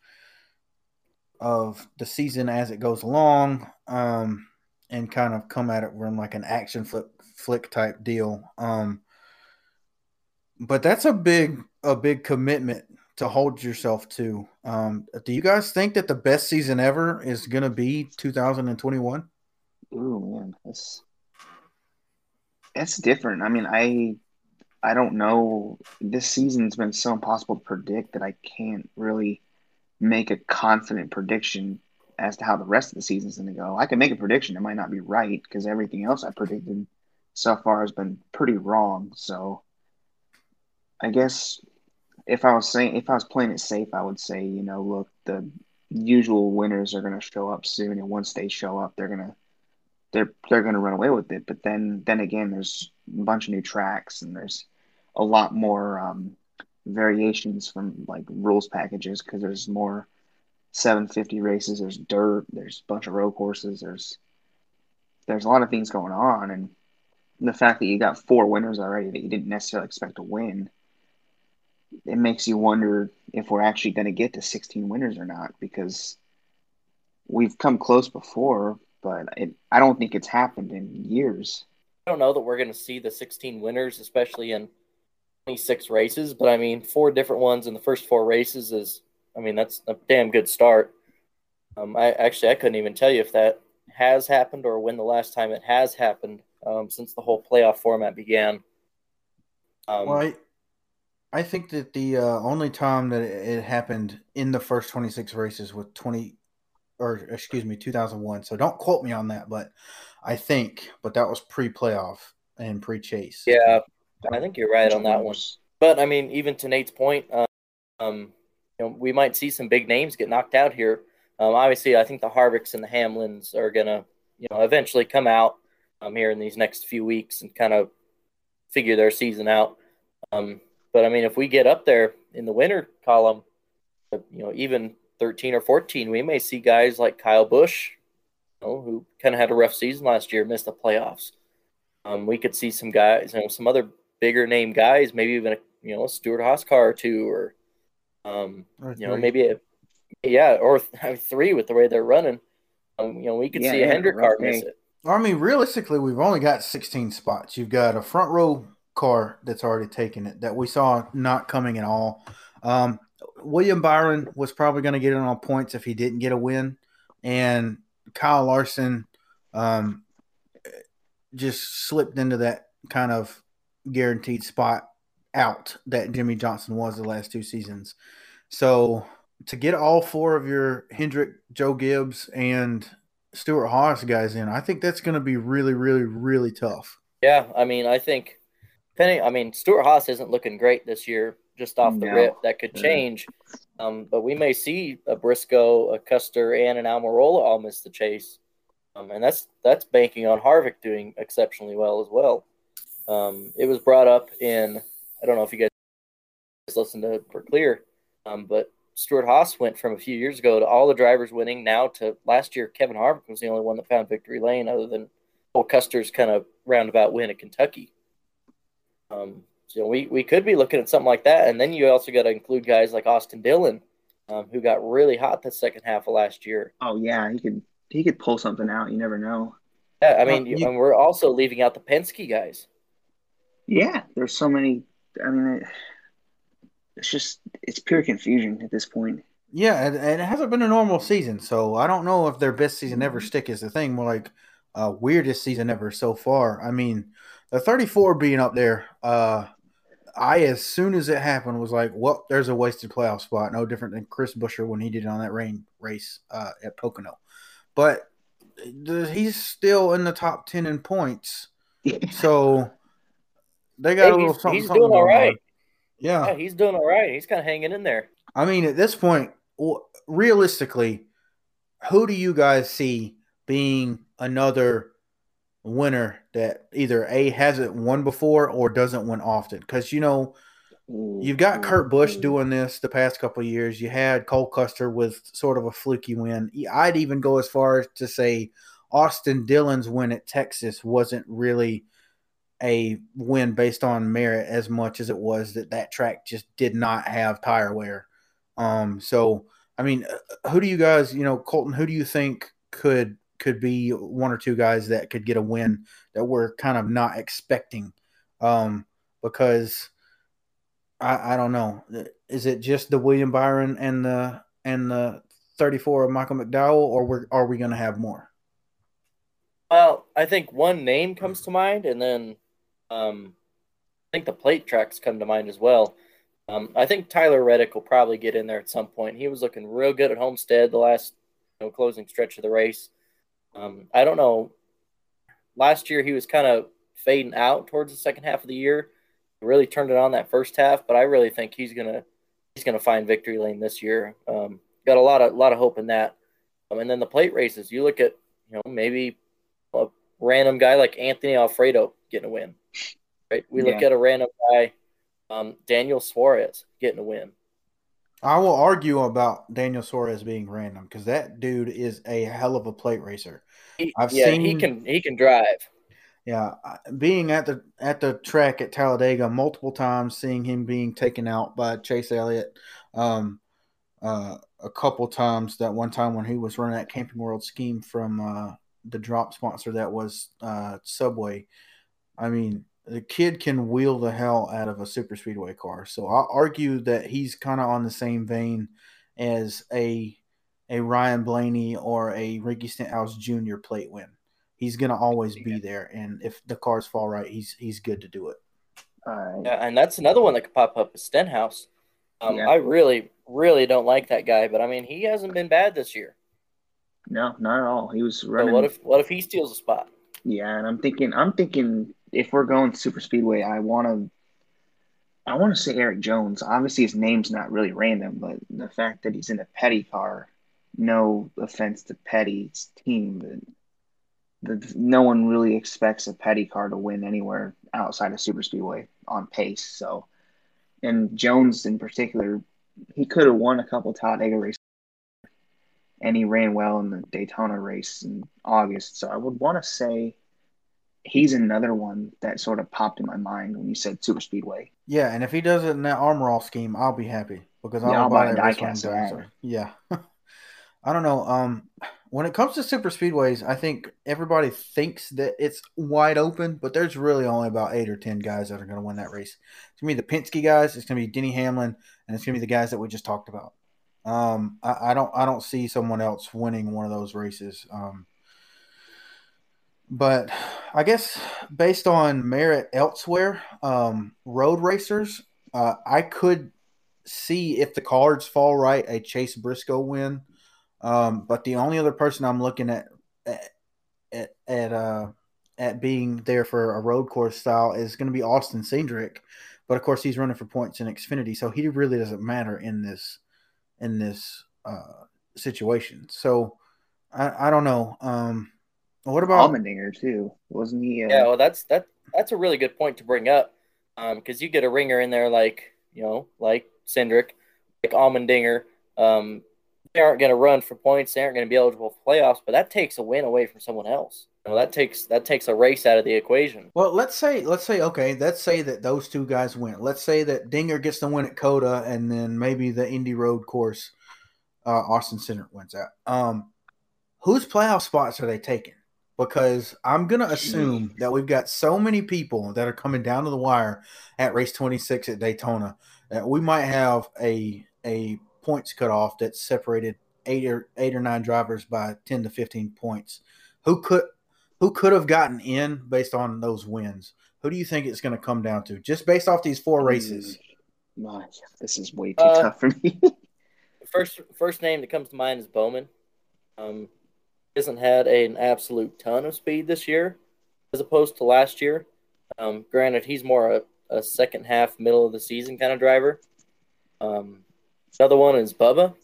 of the season as it goes along, um, and kind of come at it from like an action flick flick type deal. Um, but that's a big a big commitment to hold yourself to. Um, do you guys think that the best season ever is going to be 2021? Ooh man, that's that's different. I mean, I I don't know. This season's been so impossible to predict that I can't really make a confident prediction as to how the rest of the season's going to go. I can make a prediction. It might not be right because everything else I predicted so far has been pretty wrong. So I guess if I was saying if I was playing it safe, I would say, you know, look, the usual winners are going to show up soon, and once they show up, they're gonna they're they're going to run away with it. But then then again, there's a bunch of new tracks, and there's a lot more um, variations from like rules packages because there's more 750 races. There's dirt. There's a bunch of road courses. There's there's a lot of things going on, and the fact that you got four winners already that you didn't necessarily expect to win, it makes you wonder if we're actually going to get to 16 winners or not because we've come close before, but it, I don't think it's happened in years. I don't know that we're going to see the 16 winners, especially in 26 races, but I mean, four different ones in the first four races is, I mean, that's a damn good start. Um, I actually I couldn't even tell you if that has happened or when the last time it has happened um, since the whole playoff format began. Um, well, I, I think that the uh, only time that it happened in the first 26 races with 20 or excuse me 2001 so don't quote me on that but i think but that was pre-playoff and pre-chase yeah i think you're right on that one. But i mean even to nate's point um, um, you know we might see some big names get knocked out here. Um, obviously i think the harvicks and the hamlins are gonna you know eventually come out um, here in these next few weeks and kind of figure their season out. Um, but I mean, if we get up there in the winter column, you know, even 13 or 14, we may see guys like Kyle Busch, you know, who kind of had a rough season last year, missed the playoffs. Um, we could see some guys, you know, some other bigger name guys, maybe even a, you know, a Stewart-Haas car or two, or, um, or you know, maybe a, yeah, or th- *laughs* three with the way they're running. Um, you know, we could yeah, see a yeah, Hendrick car miss it. I mean, realistically, we've only got 16 spots. You've got a front row car that's already taken it that we saw not coming at all. Um, William Byron was probably going to get in on points if he didn't get a win, and Kyle Larson um, just slipped into that kind of guaranteed spot out that Jimmie Johnson was the last two seasons. So to get all four of your Hendrick, Joe Gibbs, and Stewart-Haas guys in, I think that's going to be really, really, really tough. Yeah, I mean, I think depending, I mean, Stewart-Haas isn't looking great this year, just off the no. rip. That could change. Um, but we may see a Briscoe, a Custer, and an Almirola all miss the chase. Um, and that's that's banking on Harvick doing exceptionally well as well. Um, it was brought up in I don't know if you guys listened to it for clear, um, but Stewart-Haas went from a few years ago to all the drivers winning now to last year Kevin Harvick was the only one that found victory lane other than Cole Custer's kind of roundabout win at Kentucky. Um, so we, we could be looking at something like that. And then you also got to include guys like Austin Dillon, um, who got really hot the second half of last year. Oh yeah, he could he could pull something out. You never know. Yeah, I mean, well, you, and we're also leaving out the Penske guys. Yeah, there's so many. I mean, it, it's just it's pure confusion at this point. Yeah, and it, it hasn't been a normal season, so I don't know if their best season ever mm-hmm. stick is the thing. More like uh, weirdest season ever so far. I mean, the 34 being up there, uh, I as soon as it happened was like, well, there's a wasted playoff spot. No different than Chris Buescher when he did it on that rain race uh, at Pocono. But he's still in the top 10 in points. *laughs* so they got hey, a little something. He's something doing all right. Yeah. yeah, he's doing all right. He's kind of hanging in there. I mean, at this point, realistically, who do you guys see being another winner that either A hasn't won before or doesn't win often. Because you know, you've got Kurt Busch doing this the past couple years. You had Cole Custer with sort of a fluky win. I'd even go as far as to say Austin Dillon's win at Texas wasn't really a win based on merit as much as it was that that track just did not have tire wear. Um, so I mean, uh, who do you guys, you know, Colton, who do you think could could be one or two guys that could get a win that we're kind of not expecting. Um, because I, I don't know. Is it just the William Byron and the and the 34 of Michael McDowell, or we're, are we going to have more? Well, I think one name comes to mind, and then um, I think the plate tracks come to mind as well. Um, I think Tyler Reddick will probably get in there at some point. He was looking real good at Homestead the last you know, closing stretch of the race. Um, I don't know. Last year he was kind of fading out towards the second half of the year. Really turned it on that first half, but I really think he's gonna he's gonna find victory lane this year. Um, got a lot of a lot of hope in that. Um, and then the plate races, you look at you know maybe random guy like Anthony Alfredo getting a win, right? We yeah. look at a random guy, um, Daniel Suarez getting a win. I will argue about Daniel Suarez being random because that dude is a hell of a plate racer. He, I've yeah, seen he can he can drive. Yeah, being at the at the track at Talladega multiple times, seeing him being taken out by Chase Elliott, um, uh, a couple times. That one time when he was running that Camping World scheme from uh, the drop sponsor that was uh, Subway. I mean, the kid can wheel the hell out of a super speedway car. So I'll argue that he's kind of on the same vein as a a Ryan Blaney or a Ricky Stenhouse Jr. plate win he's gonna always be there. And if the cars fall right, he's he's good to do it. Yeah, and that's another one that could pop up is Stenhouse. Um, yeah. I really, really don't like that guy, but I mean, he hasn't been bad this year. No, not at all. He was running. So what if what if he steals a spot? Yeah, and I'm thinking, I'm thinking if we're going super speedway, I want to. I want to say Erik Jones. Obviously, his name's not really random, but the fact that he's in a Petty car, no offense to Petty's team, but no one really expects a Petty car to win anywhere outside of super speedway on pace. So, and Jones in particular, he could have won a couple Talladega races, and he ran well in the Daytona race in August. So I would want to say he's another one that sort of popped in my mind when you said super speedway. Yeah, and if he does it in that armor all scheme, I'll be happy because I'll, yeah, I'll buy, buy a diecast. Yeah, *laughs* I don't know. Um, when it comes to super speedways, I think everybody thinks that it's wide open, but there's really only about eight or ten guys that are going to win that race. It's going to be the Penske guys, it's going to be Denny Hamlin, and it's going to be the guys that we just talked about. Um, I, I, don't I don't see someone else winning one of those races. Um, but I guess based on merit elsewhere, um, road racers, uh, I could see if the cards fall right, a Chase Briscoe win. Um, but the only other person I'm looking at at at, uh, at being there for a road course style is going to be Austin Cindric, but of course he's running for points in Xfinity, so he really doesn't matter in this in this uh, situation. So I, I don't know. Um, what about Allmendinger too? Wasn't he? Uh... Yeah, well, that's that. That's a really good point to bring up, um because um, you get a ringer in there like you know, like Cindric, like Allmendinger. Um, they aren't going to run for points. They aren't going to be eligible for playoffs. But that takes a win away from someone else. You know, that takes that takes a race out of the equation. Well, let's say let's say okay, let's say that those two guys win. Let's say that Dinger gets the win at COTA, and then maybe the Indy Road Course, uh, Austin Cindric wins out. Um, whose playoff spots are they taking? Because I'm gonna assume that we've got so many people that are coming down to the wire at race 26 at Daytona that we might have a a points cutoff that separated eight or eight or nine drivers by ten to fifteen points. Who could who could have gotten in based on those wins? Who do you think it's going to come down to? Just based off these four races. My, this is way too uh, tough for me. *laughs* first first name that comes to mind is Bowman. Um, hasn't had a, an absolute ton of speed this year, as opposed to last year. Um, granted, he's more a, a second half, middle of the season kind of driver. Um, Another one is Bubba.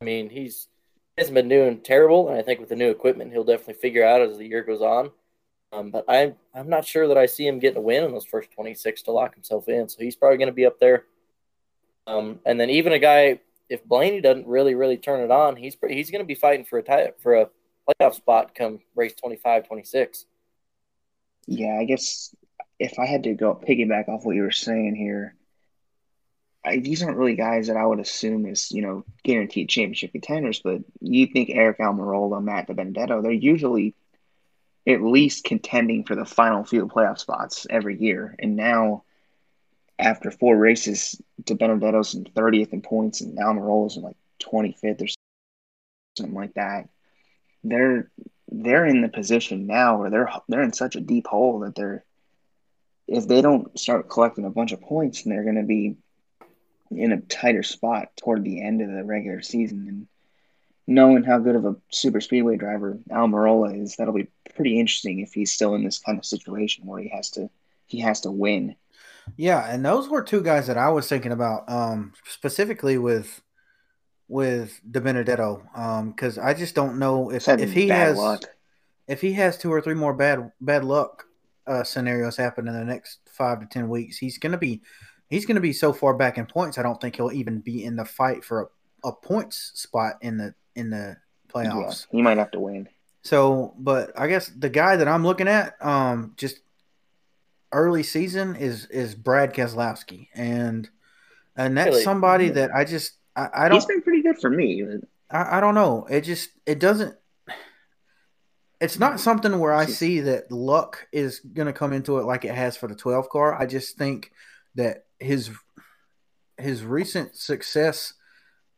I mean, he's he hasn't been doing terrible, and I think with the new equipment, he'll definitely figure out as the year goes on. Um, but I'm I'm not sure that I see him getting a win in those first 26 to lock himself in. So he's probably going to be up there. Um, and then even a guy, if Blaney doesn't really really turn it on, he's he's going to be fighting for a tie, for a playoff spot come race 25, 26. Yeah, I guess if I had to go piggyback off what you were saying here, I, these aren't really guys that I would assume is you know guaranteed championship contenders. But you think Aric Almirola, Matt DiBenedetto, they're usually at least contending for the final few playoff spots every year. And now, after four races, DiBenedetto's in 30th in points, and Almirola's in like 25th or something like that. They're they're in the position now where they're they're in such a deep hole that they're if they don't start collecting a bunch of points, and they're going to be in a tighter spot toward the end of the regular season. And knowing how good of a super speedway driver Almirola is, that'll be pretty interesting if he's still in this kind of situation where he has to he has to win. Yeah, and those were two guys that I was thinking about, um, specifically with with DiBenedetto, because um, I just don't know if if he has luck. if he has two or three more bad bad luck uh, scenarios happen in the next five to ten weeks, he's going to be he's going to be so far back in points. I don't think he'll even be in the fight for a, a points spot in the in the playoffs. Yeah, he might have to win. So, but I guess the guy that I'm looking at, um, just early season is is Brad Keselowski, and and that's Really? somebody that I just I, I He's don't been pretty good for me. I, I don't know. It just it doesn't. It's not something where I see that luck is going to come into it like it has for the 12 car. I just think that his his recent success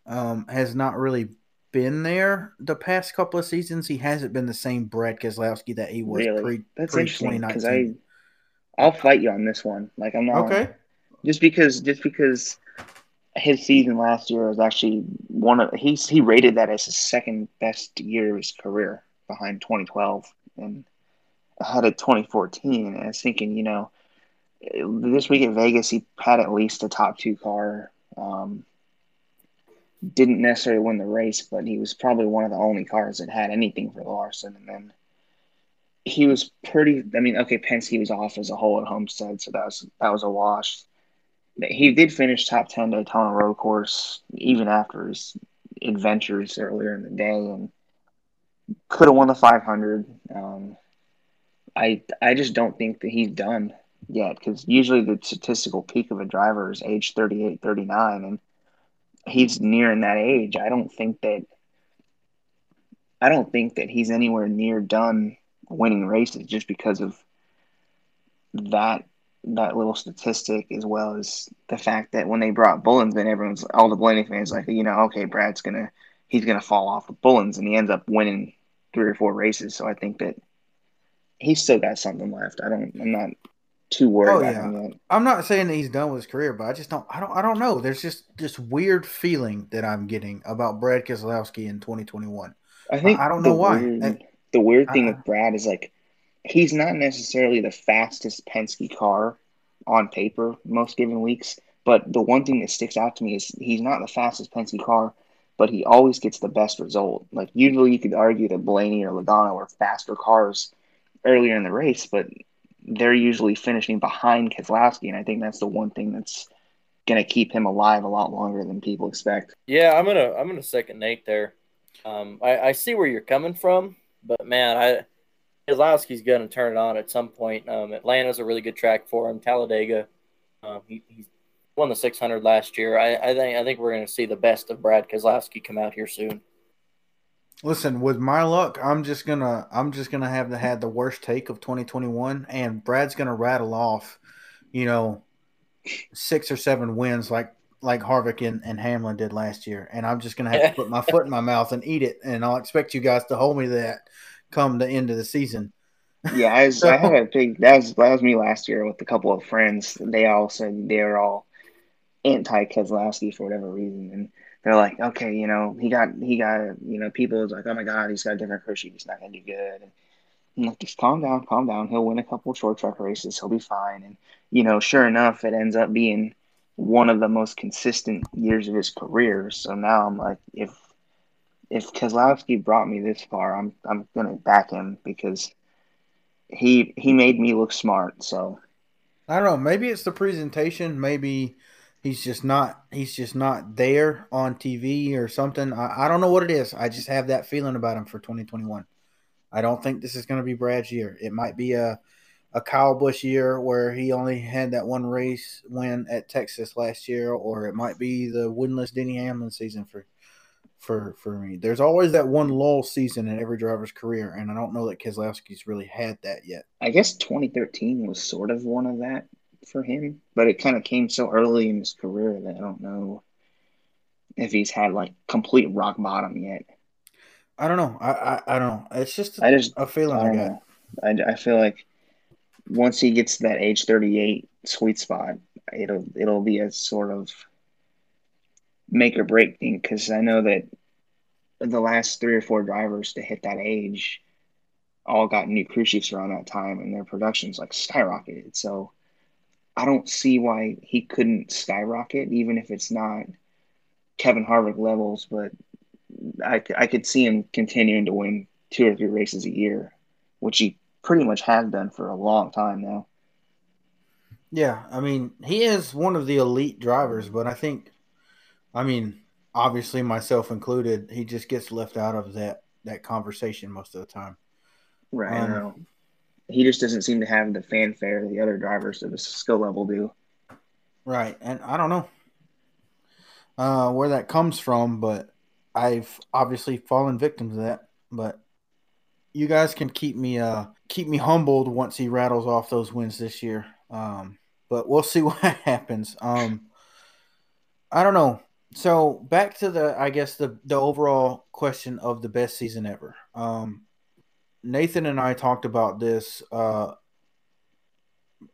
um, has not really been there the past couple of seasons. He hasn't been the same Brad Keselowski that he was Really, pre that's pre interesting because I, 2019. I'll fight you on this one. Like I'm not Okay. just because just because his season last year was actually one of he's he rated that as his second best year of his career behind 2012 and ahead of 2014. And I was thinking, you know, this week at Vegas he had at least a top two car. Um, didn't necessarily win the race, but he was probably one of the only cars that had anything for Larson. And then he was pretty. I mean, okay, Penske was off as a whole at Homestead, so that was that was a wash. He did finish top ten Daytona Road Course even after his adventures earlier in the day, and could have won the 500. Um, I I just don't think that he's done yet because usually the statistical peak of a driver is age 38, 39, and he's nearing that age. I don't think that I don't think that he's anywhere near done winning races just because of that that little statistic as well as the fact that when they brought Bullins in, everyone's all the Blaney fans like, you know, okay, Brad's gonna he's gonna fall off with Bullins and he ends up winning three or four races. So I think that he's still got something left. I don't I'm not too worried Oh, about yeah. him. I'm not saying that he's done with his career, but I just don't. I don't. I don't know. There's just this weird feeling that I'm getting about Brad Keselowski in 2021. I think I don't know why. Weird, I- the weird thing I- with Brad is like he's not necessarily the fastest Penske car on paper most given weeks, but the one thing that sticks out to me is he's not the fastest Penske car, but he always gets the best result. Like usually you could argue that Blaney or Logano are faster cars earlier in the race, but they're usually finishing behind Keselowski, and I think that's the one thing that's going to keep him alive a lot longer than people expect. Yeah, I'm gonna I'm gonna second Nate there. Um, I, I see where you're coming from, but man, I Keselowski's gonna turn it on at some point. Um, Atlanta's a really good track for him. Talladega, um, he, he won the 600 last year. I, I think I think we're gonna see the best of Brad Keselowski come out here soon. Listen, with my luck, I'm just gonna I'm just gonna have the had the worst take of 2021, and Brad's gonna rattle off, you know, six or seven wins like like Harvick and, and Hamlin did last year, and I'm just gonna have to put my foot in my *laughs* mouth and eat it, and I'll expect you guys to hold me to that come the end of the season. Yeah, I, was, I had a *laughs* big that was that was me last year with a couple of friends. They all said they were all anti Keselowski for whatever reason, and they're like, okay, you know, he got he got you know, people is like, oh my god, he's got a different crew chief, he's not gonna do good. And I'm like, just calm down, calm down. He'll win a couple short track races, he'll be fine. And you know, sure enough, it ends up being one of the most consistent years of his career. So now I'm like, if if Keselowski brought me this far, I'm I'm gonna back him because he he made me look smart. So I don't know. Maybe it's the presentation. Maybe he's just not he's just not there on TV or something. I, I don't know what it is. I just have that feeling about him for 2021. I don't think this is going to be Brad's year. It might be a a Kyle Busch year where he only had that one race win at Texas last year, or it might be the winless Denny Hamlin season for for for me. There's always that one lull season in every driver's career, and I don't know that Keselowski's really had that yet. I guess 2013 was sort of one of that for him, but it kind of came so early in his career that I don't know if he's had like complete rock bottom yet. I don't know. I I, I don't know. It's just I just a feeling I got. know. I, I feel like once he gets to that age 38 sweet spot, it'll it'll be a sort of make or break thing because I know that the last three or four drivers to hit that age all got new crew chiefs around that time and their productions like skyrocketed. So I don't see why he couldn't skyrocket, even if it's not Kevin Harvick levels, but I, I could see him continuing to win two or three races a year, which he pretty much has done for a long time now. Yeah, I mean, he is one of the elite drivers, but I think, I mean, obviously myself included, he just gets left out of that that conversation most of the time. Right. I Um, know. He just doesn't seem to have the fanfare the other drivers of his skill level do. Right, and I don't know uh, where that comes from, but I've obviously fallen victim to that. But you guys can keep me uh keep me humbled once he rattles off those wins this year. Um, but we'll see *laughs* what happens. Um, I don't know. So back to the I guess the the overall question of the best season ever. Um, Nathan and I talked about this. Uh,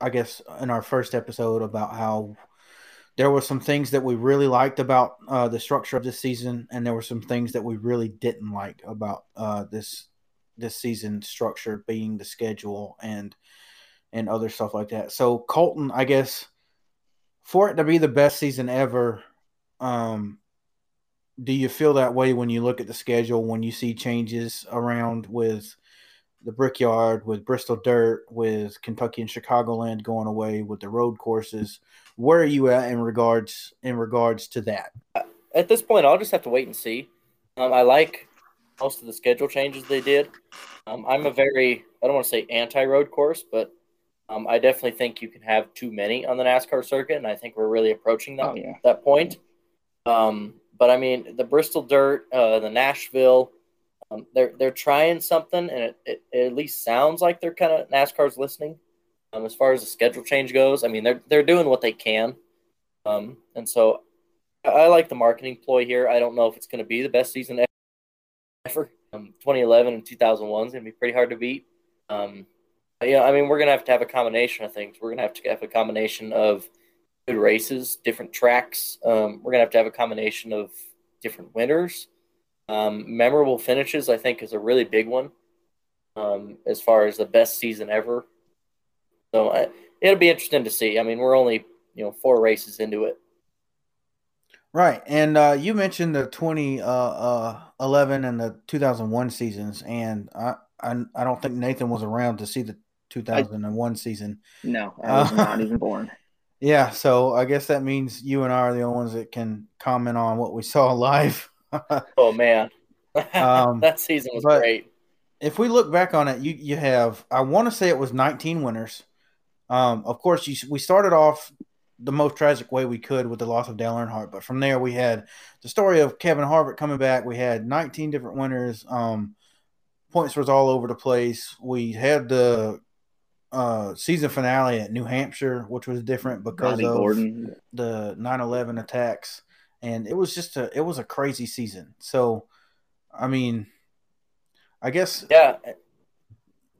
I guess in our first episode about how there were some things that we really liked about uh, the structure of this season, and there were some things that we really didn't like about uh, this this season structure, being the schedule and and other stuff like that. So Colton, I guess, for it to be the best season ever, um, do you feel that way when you look at the schedule? When you see changes around with the Brickyard, with Bristol Dirt, with Kentucky and Chicagoland going away, with the road courses? Where are you at in regards in regards to that? At this point, I'll just have to wait and see. Um, I like most of the schedule changes they did. Um, I'm a very I don't want to say anti road course, but um, I definitely think you can have too many on the NASCAR circuit, and I think we're really approaching that Oh, yeah. that point. Um, but I mean, the Bristol Dirt, uh, the Nashville, um, they're they're trying something, and it, it, it at least sounds like they're kind of NASCAR's listening. Um, as far as the schedule change goes, I mean, they're they're doing what they can, um, and so I, I like the marketing ploy here. I don't know if it's going to be the best season ever. Um, 2011 and 2001 is going to be pretty hard to beat. Um, but, yeah, I mean, we're going to have to have a combination of things. We're going to have to have a combination of good races, different tracks. Um, we're going to have to have a combination of different winners. Um, memorable finishes, I think, is a really big one um, as far as the best season ever. So I, it'll be interesting to see. I mean, we're only you know four races into it. Right, and uh, you mentioned the 2011 and the 2001 seasons, and I, I I don't think Nathan was around to see the 2001 season. No, I was Uh, not even born. *laughs* Yeah, so I guess that means you and I are the only ones that can comment on what we saw *laughs* live. *laughs* Oh man, Um, *laughs* that season was great. if we look back on it, you you have I want to say it was 19 winners. Um, of course, you, we started off the most tragic way we could with the loss of Dale Earnhardt, but from there we had the story of Kevin Harvick coming back. We had 19 different winners. Um, points was all over the place. We had the uh, season finale at New Hampshire, which was different because of Gordon. the 9/11 attacks, and it was just a it was a crazy season. So, I mean, I guess Yeah,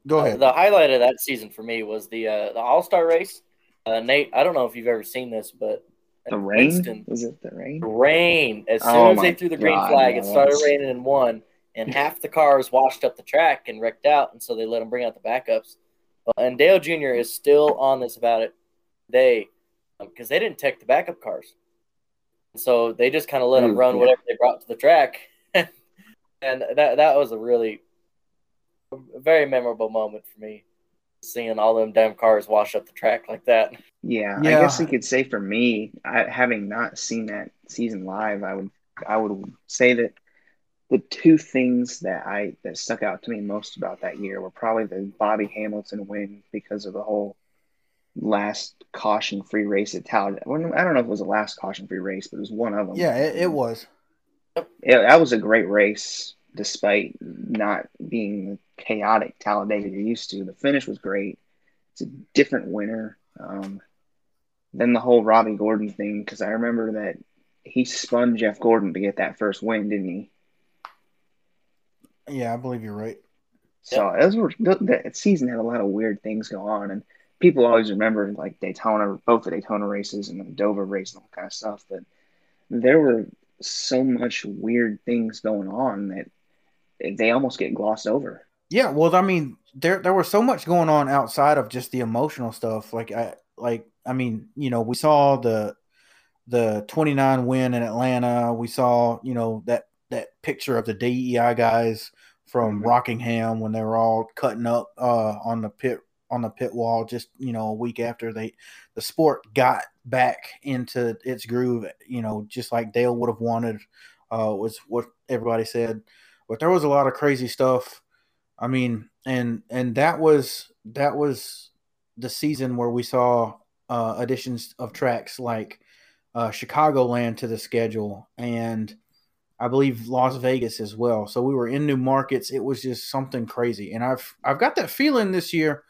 go Uh, ahead. The highlight of that season for me was the uh, the All Star race. Uh, Nate, I don't know if you've ever seen this, but The rain? Winston, Was it the rain? rain. As soon Oh as they threw the green God, flag, yeah, it started that's- raining in one, and half the cars washed up the track and wrecked out, and so they let them bring out the backups. But, and Dale Jr. is still on this about it today because they didn't tech the backup cars, so they just kind of let them Mm, run yeah. whatever they brought to the track, *laughs* and that that was a really a very memorable moment for me, seeing all them damn cars wash up the track like that. Yeah, Yeah. I guess you could say for me, I, having not seen that season live, I would I would say that the two things that I that stuck out to me most about that year were probably the Bobby Hamilton win because of the whole last caution free race at Talladega. I don't know if it was the last caution free race, but it was one of them. yeah, it, it was. Yeah, that was a great race, despite not being the chaotic Talladega you're used to. The finish was great. It's a different winner. Um, then the whole Robby Gordon thing, because I remember that he spun Jeff Gordon to get that first win, didn't he? Yeah, I believe you're right. So those were th- that season had a lot of weird things go on, and people always remember like Daytona, both the Daytona races and the Dover race and all that kind of stuff. But there were so much weird things going on that they almost get glossed over. Yeah, well, I mean, there there was so much going on outside of just the emotional stuff. Like I like I mean, you know, we saw the the 29 win in Atlanta. We saw, you know, that that picture of the DEI guys from Mhm. Rockingham when they were all cutting up uh, on the pit on the pit wall just, you know, a week after they the sport got back into its groove, you know, just like Dale would have wanted uh, was what everybody said. But there was a lot of crazy stuff I mean, and and that was that was the season where we saw uh, additions of tracks like uh, Chicagoland to the schedule, and I believe Las Vegas as well. So we were in new markets. It was just something crazy, and I've I've got that feeling this year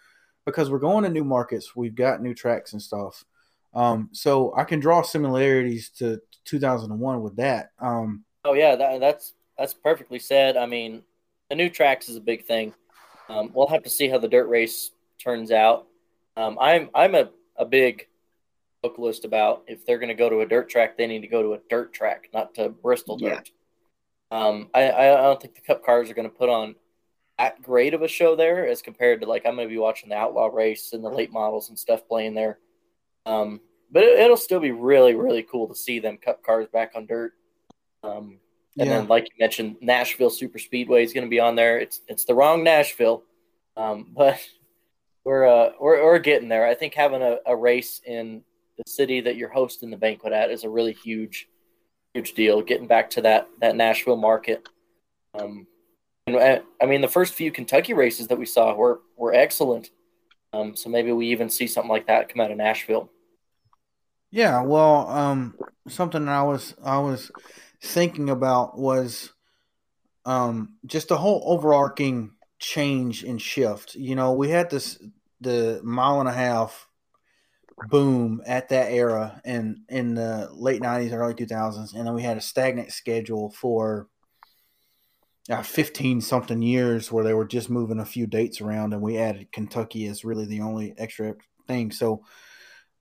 because we're going to new markets. We've got new tracks and stuff. Um, so I can draw similarities to 2001 with that. Um, oh yeah, that, that's that's perfectly said. I mean, the new tracks is a big thing. Um, we'll have to see how the dirt race turns out. Um, I'm I'm a, a big list about if they're going to go to a dirt track, they need to go to a dirt track, not to Bristol dirt. Yeah. Um, I, I don't think the Cup cars are going to put on that great of a show there as compared to like I'm going to be watching the Outlaw race and the late models and stuff playing there. Um, but it, will still be really really cool to see them cut cars back on dirt. Um, and yeah. then, like you mentioned, Nashville Super Speedway is going to be on there. It's it's the wrong Nashville, um, *laughs* but we're uh, we're we're getting there. I think having a, a race in the city that you're hosting the banquet at is a really huge huge deal. Getting back to that that Nashville market. Um, and uh, I mean, the first few Kentucky races that we saw were were excellent. Um, so maybe we even see something like that come out of Nashville. Yeah, well, um, something I was I was thinking about was um, just the whole overarching change and shift. You know, we had this the mile and a half boom at that era and in the late 90s early 2000s and then we had a stagnant schedule for uh, 15 something years where they were just moving a few dates around and we added kentucky as really the only extra thing so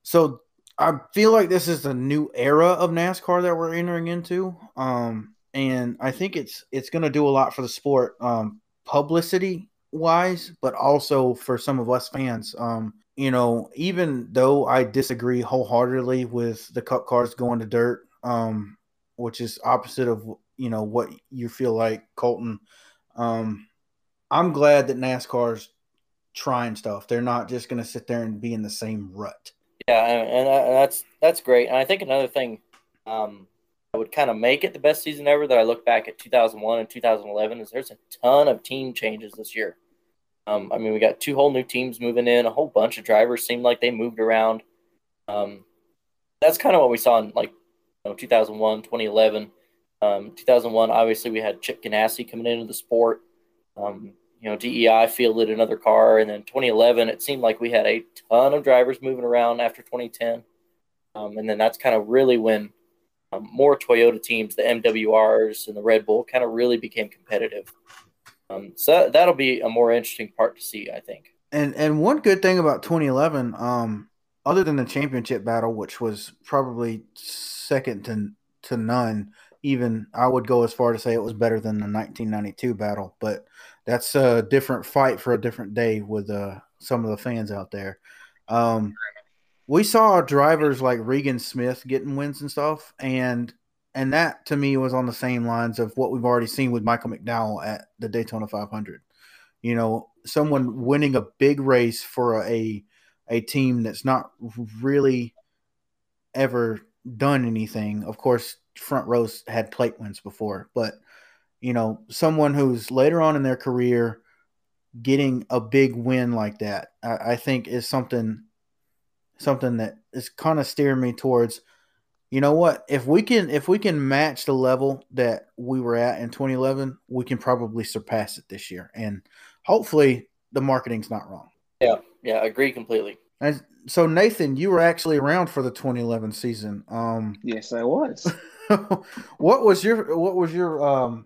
so I feel like this is a new era of NASCAR that we're entering into, um, and I think it's it's going to do a lot for the sport, um, publicity wise, but also for some of us fans. Um, you know, even though I disagree wholeheartedly with the Cup cars going to dirt, um, which is opposite of you know what you feel like, Colton. Um, I'm glad that NASCAR's trying stuff. They're not just going to sit there and be in the same rut. Yeah, and, and that's that's great. And I think another thing um, that would kind of make it the best season ever that I look back at 2001 and 2011 is there's a ton of team changes this year. Um, I mean, we got two whole new teams moving in. A whole bunch of drivers seemed like they moved around. Um, that's kind of what we saw in like you know, 2001, 2011. Um, 2001, obviously, we had Chip Ganassi coming into the sport. Um, you know, DEI fielded another car, and then 2011, it seemed like we had a ton of drivers moving around after 2010, um, and then that's kind of really when um, more Toyota teams, the MWRs and the Red Bull, kind of really became competitive. Um, so that, will be a more interesting part to see, I think. And and one good thing about 2011, um, other than the championship battle, which was probably second to to none, even I would go as far to say it was better than the 1992 battle, but that's a different fight for a different day with uh, some of the fans out there. Um, we saw drivers like Regan Smith getting wins and stuff, and and that to me was on the same lines of what we've already seen with Michael McDowell at the Daytona 500. You know, someone winning a big race for a a team that's not really ever done anything. Of course, front rows had plate wins before, but you know, someone who's later on in their career getting a big win like that, I, I think is something something that is kind of steering me towards you know what if we can if we can match the level that we were at in 2011 we can probably surpass it this year. And hopefully the marketing's not wrong. Yeah yeah agree completely so nathan you were actually around for the 2011 season um yes i was *laughs* what was your what was your um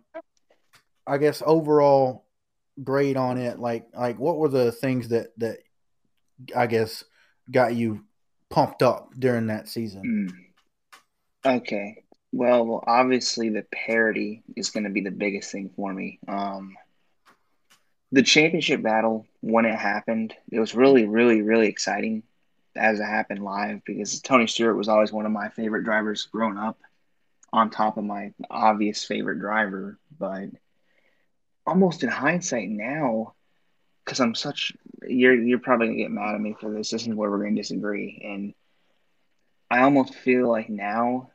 I guess overall grade on it? Like like what were the things that that I guess got you pumped up during that season? Mm. Okay. Well, obviously the parity is going to be the biggest thing for me. Um, the championship battle when it happened, it was really, really, really exciting as it happened live because Tony Stewart was always one of my favorite drivers growing up on top of my obvious favorite driver. But almost in hindsight now, because I'm such you're you're probably gonna get mad at me for this. This is where we're gonna disagree, and I almost feel like now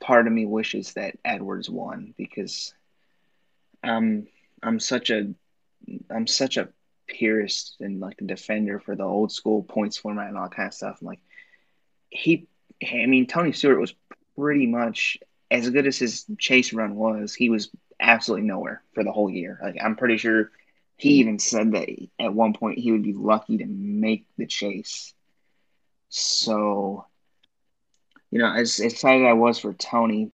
part of me wishes that Edwards won because I'm I'm such a I'm such a purist and like a defender for the old school points format and all kind of stuff. I'm like he, I mean, Tony Stewart was pretty much as good as his chase run was. He was absolutely nowhere for the whole year. Like I'm pretty sure he hmm. even said that at one point he would be lucky to make the chase. So, you know, as excited I was for Tony,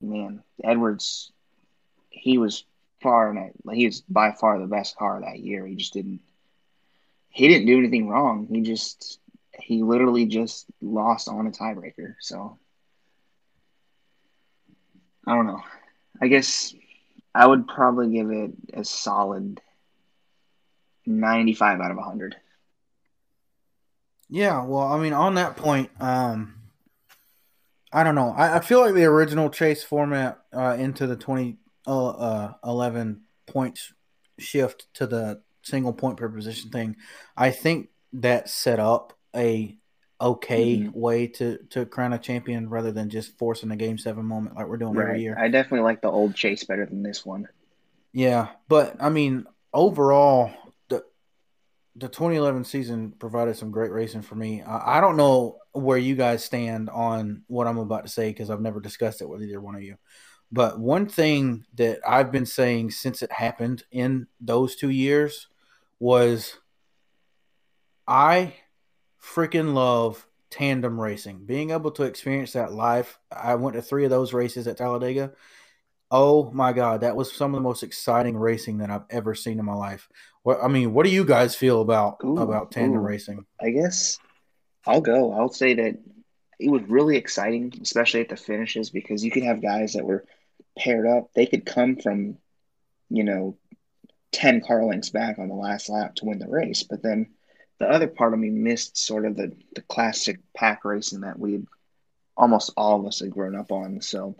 man, Edwards, he was far and he was by far the best car that year. He just didn't he didn't do anything wrong. He just he literally just lost on a tiebreaker. So I don't know. I guess I would probably give it a solid 95 out of 100. Yeah, well, I mean, on that point, um, I don't know. I, I feel like the original chase format uh, into the 2011 uh, points shift to the single point per position thing, I think that set up a okay mm-hmm. way to to crown a champion rather than just forcing a game seven moment like we're doing right. every year. I definitely like the old chase better than this one. Yeah, but I mean, overall, the the 2011 season provided some great racing for me. I, I don't know where you guys stand on what I'm about to say because I've never discussed it with either one of you. But one thing that I've been saying since it happened in those two years was I freaking love tandem racing. Being able to experience that live. I went to three of those races at Talladega. Oh my god, that was some of the most exciting racing that I've ever seen in my life. What I mean, what do you guys feel about ooh, about tandem ooh. racing? I guess I'll go. I'll say that it was really exciting, especially at the finishes, because you could have guys that were paired up. They could come from, you know, ten car lengths back on the last lap to win the race, but then the other part of me missed sort of the, the classic pack racing that we almost all of us had grown up on. So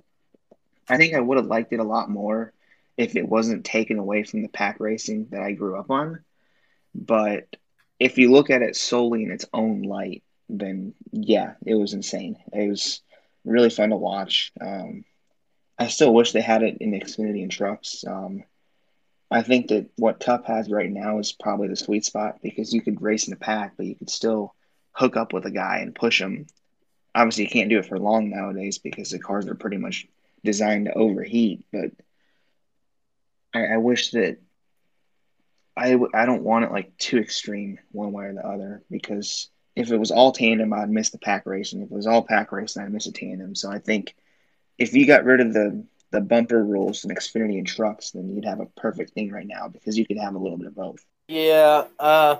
I think I would have liked it a lot more if it wasn't taken away from the pack racing that I grew up on. But if you look at it solely in its own light, then yeah, it was insane. It was really fun to watch. Um, I still wish they had it in Xfinity and trucks. Um, I think that what Cup has right now is probably the sweet spot because you could race in a pack, but you could still hook up with a guy and push him. Obviously, you can't do it for long nowadays because the cars are pretty much designed to overheat. But I, I wish that I I don't want it like too extreme one way or the other because if it was all tandem, I'd miss the pack racing. If it was all pack racing, I'd miss a tandem. So I think if you got rid of the the bumper rules and Xfinity and trucks, then you'd have a perfect thing right now because you could have a little bit of both. Yeah, uh,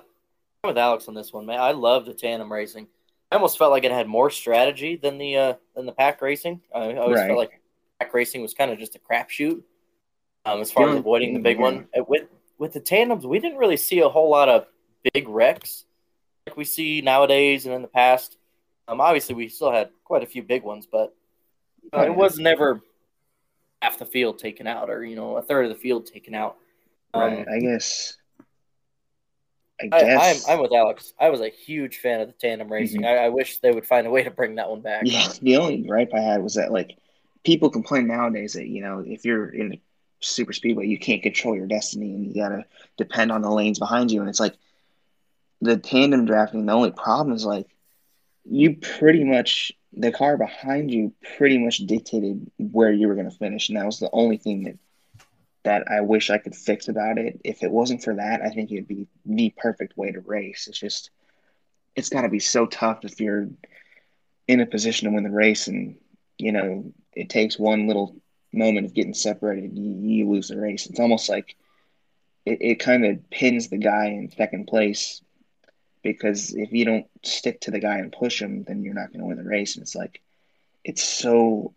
I'm with Alex on this one, man. I love the tandem racing. I almost felt like it had more strategy than the uh, than the pack racing. I always right. felt like pack racing was kind of just a crapshoot um, as far as avoiding the big yeah. one. Uh, with with the tandems, we didn't really see a whole lot of big wrecks like we see nowadays and in the past. Um, obviously, we still had quite a few big ones, but uh, it was never half the field taken out or you know a third of the field taken out. Um, right. I guess. I guess I, am with Alex. I was a huge fan of the tandem racing. Mm-hmm. I, I, wish they would find a way to bring that one back. Yeah, the only gripe I had was that like people complain nowadays that you know if you're in a super speedway you can't control your destiny and you gotta depend on the lanes behind you and it's like the tandem drafting. The only problem is like you pretty much the car behind you pretty much dictated where you were going to finish, and that was the only thing that that I wish I could fix about it. If it wasn't for that, I think it'd be the perfect way to race. It's just it's got to be so tough if you're in a position to win the race, and you know it takes one little moment of getting separated, you, you lose the race. It's almost like it, it kind of pins the guy in second place because if you don't stick to the guy and push him, then you're not going to win the race. And it's like, it's so,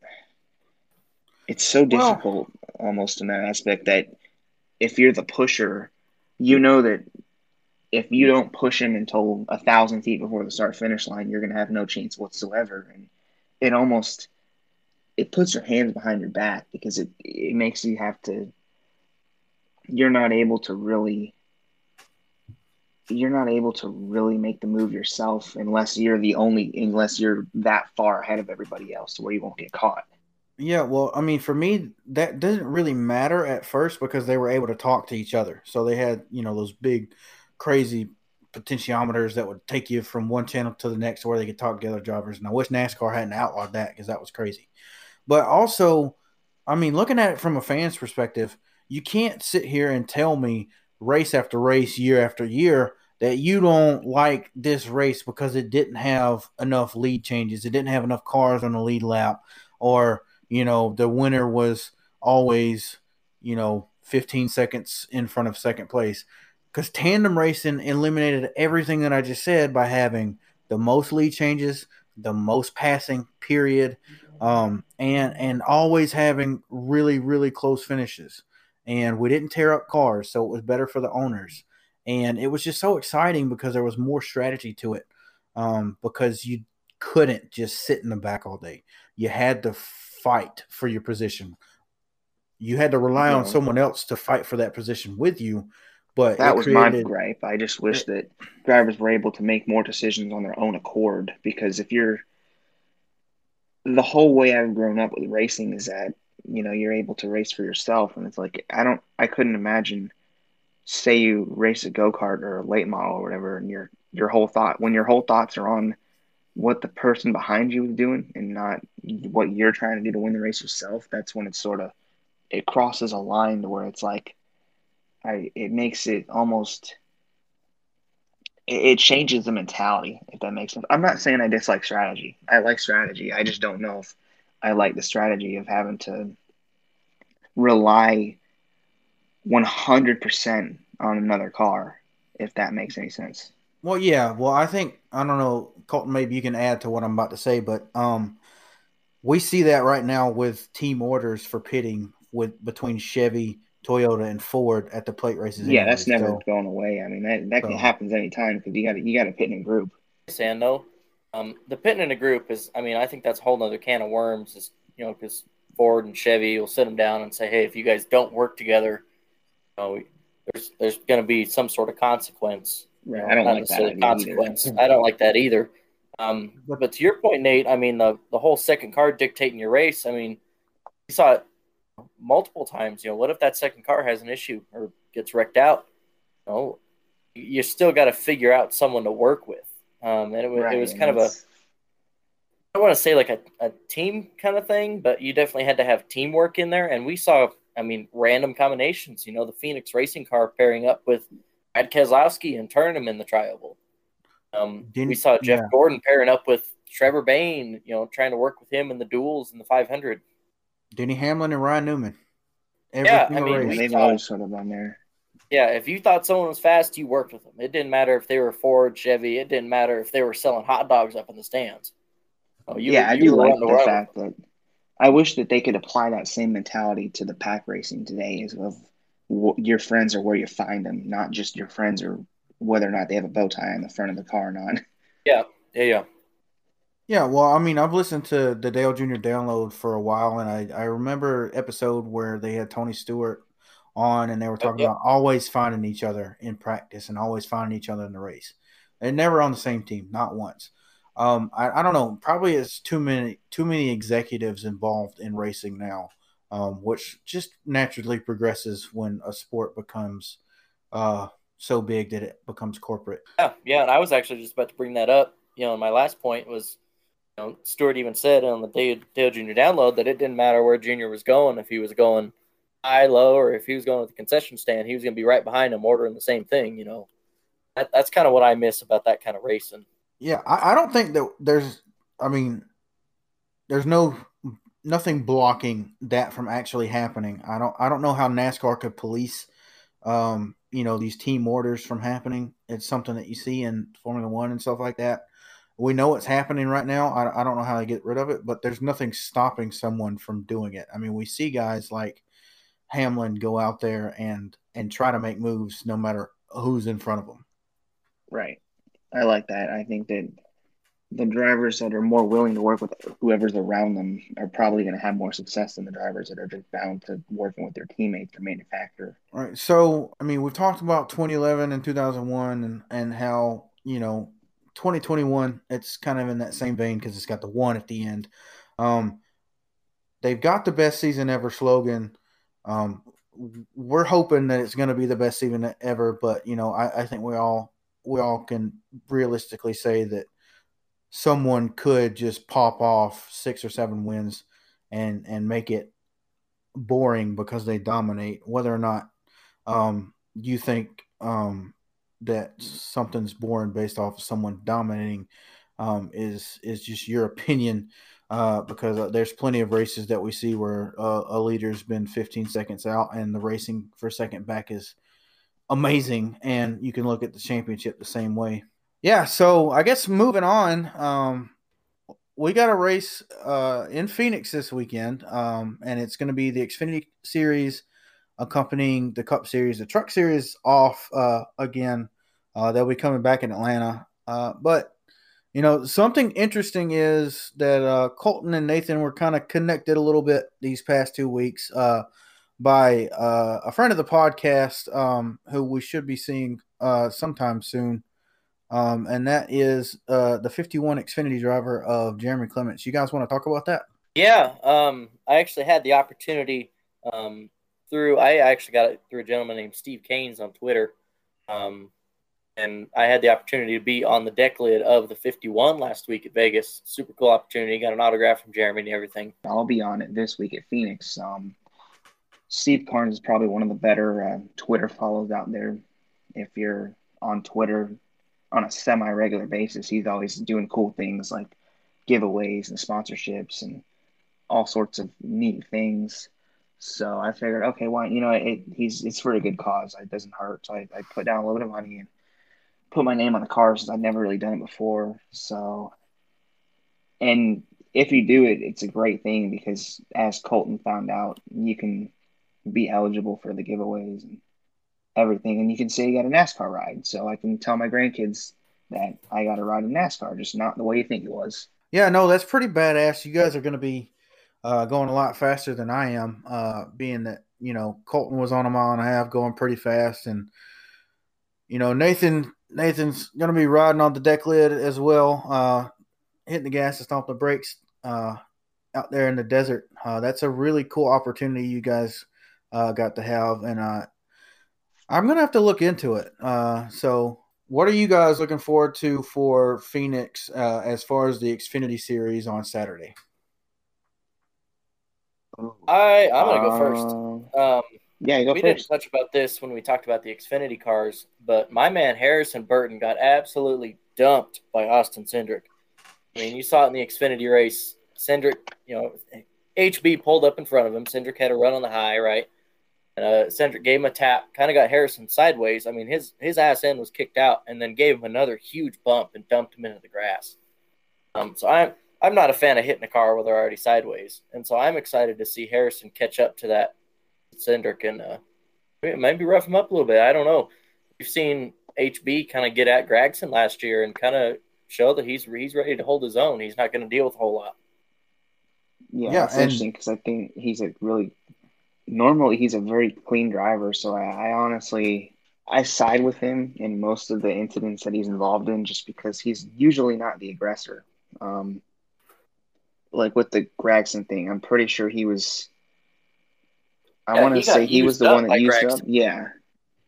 it's so difficult well, almost in that aspect that if you're the pusher, you know that if you don't push him until a thousand feet before the start finish line, you're going to have no chance whatsoever. And it almost, it puts your hands behind your back because it, it makes you have to, you're not able to really you're not able to really make the move yourself unless you're the only unless you're that far ahead of everybody else where you won't get caught. Yeah, well, I mean, for me, that doesn't really matter at first because they were able to talk to each other. So they had, you know, those big, crazy potentiometers that would take you from one channel to the next where they could talk to other drivers. And I wish NASCAR hadn't outlawed that because that was crazy. But also, I mean, looking at it from a fan's perspective, you can't sit here and tell me race after race, year after year, that you don't like this race because it didn't have enough lead changes, it didn't have enough cars on the lead lap, or you know the winner was always you know 15 seconds in front of second place because tandem racing eliminated everything that I just said by having the most lead changes, the most passing period, um, and and always having really really close finishes. And we didn't tear up cars, so it was better for the owners. And it was just so exciting because there was more strategy to it. Um, because you couldn't just sit in the back all day. You had to fight for your position. You had to rely yeah. on someone else to fight for that position with you. But that was created, my gripe. I just wish it, that drivers were able to make more decisions on their own accord. Because if you're the whole way I've grown up with racing is that you know you're able to race for yourself, and it's like I don't, I couldn't imagine. Say you race a go kart or a late model or whatever, and your your whole thought when your whole thoughts are on what the person behind you is doing and not what you're trying to do to win the race yourself, that's when it's sort of it crosses a line to where it's like I it makes it almost it, it changes the mentality if that makes sense. I'm not saying I dislike strategy. I like strategy. I just don't know if I like the strategy of having to rely 100% on another car if that makes any sense. Well, yeah. Well, I think I don't know, Colton. Maybe you can add to what I'm about to say, but um, we see that right now with team orders for pitting with between Chevy, Toyota, and Ford at the plate races. Yeah, anyways, that's never so. going away. I mean, that that so. happens anytime because you got to you got to pit in a group. Sando, um, the pitting in a group is. I mean, I think that's a whole other can of worms. Is you know because Ford and Chevy will sit them down and say, hey, if you guys don't work together, you know, there's there's going to be some sort of consequence. Right. I don't like that consequence. Either. I don't like that either. Um, but to your point, Nate, I mean the the whole second car dictating your race. I mean, you saw it multiple times. You know, what if that second car has an issue or gets wrecked out? You know, you still got to figure out someone to work with. Um, and it was right, it was kind of a I don't want to say like a, a team kind of thing, but you definitely had to have teamwork in there. And we saw, I mean, random combinations. You know, the Phoenix racing car pairing up with Brad Keselowski and turn him in the trioval. Um, we saw Jeff yeah. Gordon pairing up with Trevor Bayne, you know, trying to work with him in the duels in the 500. Denny Hamlin and Ryan Newman. Every yeah, I mean, they've always sort of on there. Yeah, if you thought someone was fast, you worked with them. It didn't matter if they were Ford, Chevy. It didn't matter if they were selling hot dogs up in the stands. Oh, you, yeah, you I do like the fact that I wish that they could apply that same mentality to the pack racing today, as of your friends are where you find them, not just your friends or whether or not they have a bow tie on the front of the car or not. *laughs* Yeah, yeah, yeah. Yeah, well, I mean, I've listened to the Dale Jr. download for a while, and I, I remember episode where they had Tony Stewart on, and they were talking yep. about always finding each other in practice and always finding each other in the race. They're never on the same team, not once. Um, I, I don't know. Probably it's too many too many executives involved in racing now, um, which just naturally progresses when a sport becomes uh, so big that it becomes corporate. Yeah, yeah, and I was actually just about to bring that up. You know, my last point was, you know, Stewart even said on the Dale, Dale Jr. download that it didn't matter where Junior was going if he was going high, low, or if he was going to the concession stand, he was going to be right behind him ordering the same thing. You know, that, that's kind of what I miss about that kind of racing. Yeah, I, I don't think that there's. I mean, there's no nothing blocking that from actually happening. I don't. I don't know how NASCAR could police um, you know these team orders from happening. It's something that you see in Formula One and stuff like that. We know it's happening right now. I, I don't know how to get rid of it, but there's nothing stopping someone from doing it. I mean, we see guys like Hamlin go out there and and try to make moves no matter who's in front of them. Right. I like that. I think that the drivers that are more willing to work with whoever's around them are probably going to have more success than the drivers that are just bound to working with their teammates or manufacturer. Right. So, I mean, we've talked about 2011 and 2001 and, and how, you know, 2021, it's kind of in that same vein because it's got the one at the end. Um, they've got the best season ever slogan. Um, we're hoping that it's going to be the best season ever, but you know, I, I think we all we all can realistically say that someone could just pop off six or seven wins and and make it boring because they dominate. Whether or not um, you think um, that something's boring based off of someone dominating um, is is just your opinion. Uh, because uh, there's plenty of races that we see where uh, a leader's been 15 seconds out and the racing for second back is amazing. And you can look at the championship the same way. Yeah, so I guess moving on, um, we got a race uh, in Phoenix this weekend, um, and it's going to be the Xfinity Series accompanying the Cup Series. The Truck Series off uh, again. Uh, they'll be coming back in Atlanta. Uh, but, you know, something interesting is that uh, Colton and Nathan were kind of connected a little bit these past two weeks uh, by a friend of the podcast um, who we should be seeing sometime soon um, and that is uh, the 51 Xfinity driver of Jeremy Clements. You guys want to talk about that? Yeah, um, I actually had the opportunity um, through. I actually got it through a gentleman named Steve Caines on Twitter, um, and I had the opportunity to be on the deck lid of the 51 last week at Vegas. Super cool opportunity. Got an autograph from Jeremy and everything. I'll be on it this week at Phoenix. Um, Steve Carnes is probably one of the better uh, Twitter follows out there. If you're on Twitter, on a semi regular basis. He's always doing cool things like giveaways and sponsorships and all sorts of neat things. So I figured, okay, why you know, it, he's it's for a good cause. It doesn't hurt. So I, I put down a little bit of money and put my name on the car since I've never really done it before. So, and if you do it, it's a great thing because as Colton found out, you can be eligible for the giveaways and everything, and you can say you got a NASCAR ride. So I can tell my grandkids that I got a ride in NASCAR, just not the way you think it was. Yeah, no, that's pretty badass. You guys are going to be uh, going a lot faster than I am, uh, being that you know Colton was on a mile and a half, going pretty fast, and you know Nathan Nathan's going to be riding on the deck lid as well, uh, hitting the gas and stomp the brakes uh, out there in the desert. Uh, that's a really cool opportunity you guys uh, got to have, and I'm gonna have to look into it. Uh, so, what are you guys looking forward to for Phoenix uh, as far as the Xfinity series on Saturday? I I'm gonna go first. Uh, um, yeah, go we first. didn't touch about this when we talked about the Xfinity cars, but my man Harrison Burton got absolutely dumped by Austin Cindric. I mean, you saw it in the Xfinity race. Cindric, you know, HB pulled up in front of him. Cindric had a run on the high, right? And uh, Cindric gave him a tap, kind of got Harrison sideways. I mean, his his ass end was kicked out, and then gave him another huge bump and dumped him into the grass. Um, so I'm I'm not a fan of hitting a car where they're already sideways, and so I'm excited to see Harrison catch up to that Cindric and uh, maybe rough him up a little bit. I don't know. We've seen HB kind of get at Gragson last year and kind of show that he's he's ready to hold his own. He's not going to deal with a whole lot. Yeah, yeah it's and, interesting because I think he's a really normally he's a very clean driver. So I, I honestly I side with him in most of the incidents that he's involved in, just because he's usually not the aggressor. Um, like with the Gragson thing, I'm pretty sure he was. I yeah, want to say he was the one that used up. Yeah.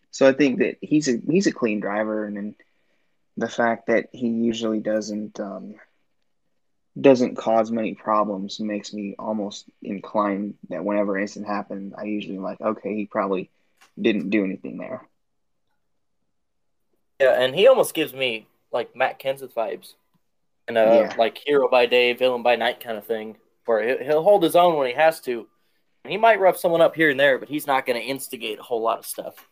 So I think that he's a he's a clean driver, and then the fact that he usually doesn't um, doesn't cause many problems makes me almost inclined that whenever an incident happens, I usually am like, okay, he probably didn't do anything there. Yeah, and he almost gives me like Matt Kenseth vibes, and uh, yeah. like hero by day, villain by night kind of thing, where he'll hold his own when he has to. He might rough someone up here and there, but he's not going to instigate a whole lot of stuff.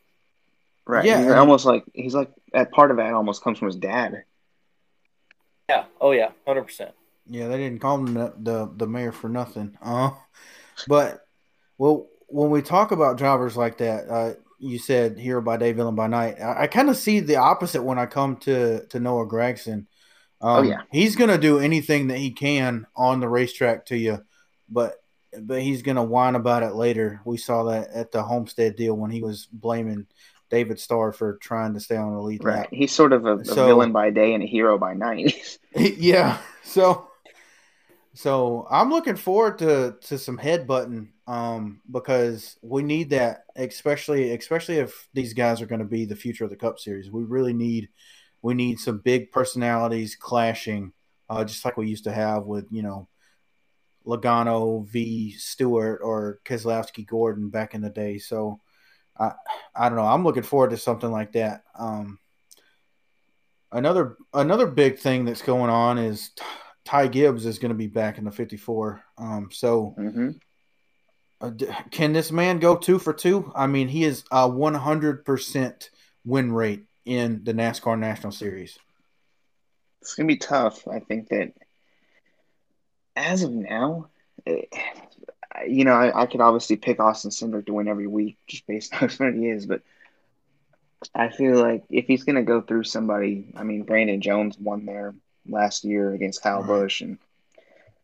Right. Yeah. He's almost like he's like that part of that almost comes from his dad. Yeah. Oh yeah. Hundred percent. Yeah, they didn't call him the the, the mayor for nothing. Uh, but well, when we talk about drivers like that, uh, you said hero by day, villain by night. I, I kind of see the opposite when I come to to Noah Gragson. Um, oh yeah, he's gonna do anything that he can on the racetrack to you, but but he's gonna whine about it later. We saw that at the Homestead deal when he was blaming David Starr for trying to stay on the lead. Right, lap. he's sort of a, a so, villain by day and a hero by night. *laughs* *laughs* yeah, so So I'm looking forward to to some headbutting um, because we need that, especially especially if these guys are going to be the future of the Cup Series. We really need we need some big personalities clashing, uh, just like we used to have with you know Logano v Stewart or Keselowski Gordon back in the day. So I I don't know. I'm looking forward to something like that. Um, another another big thing that's going on is Ty Gibbs is going to be back in the 54. Um, so. Mm-hmm. Uh, can this man go two for two? I mean, he is a 100% win rate in the NASCAR National Series. It's going to be tough. I think that as of now, it, eh, you know, I, I, could obviously pick Austin Cindric to win every week just based *laughs* on how he is, but I feel like if he's going to go through somebody, I mean, Brandon Jones won there last year against Kyle right. Busch, and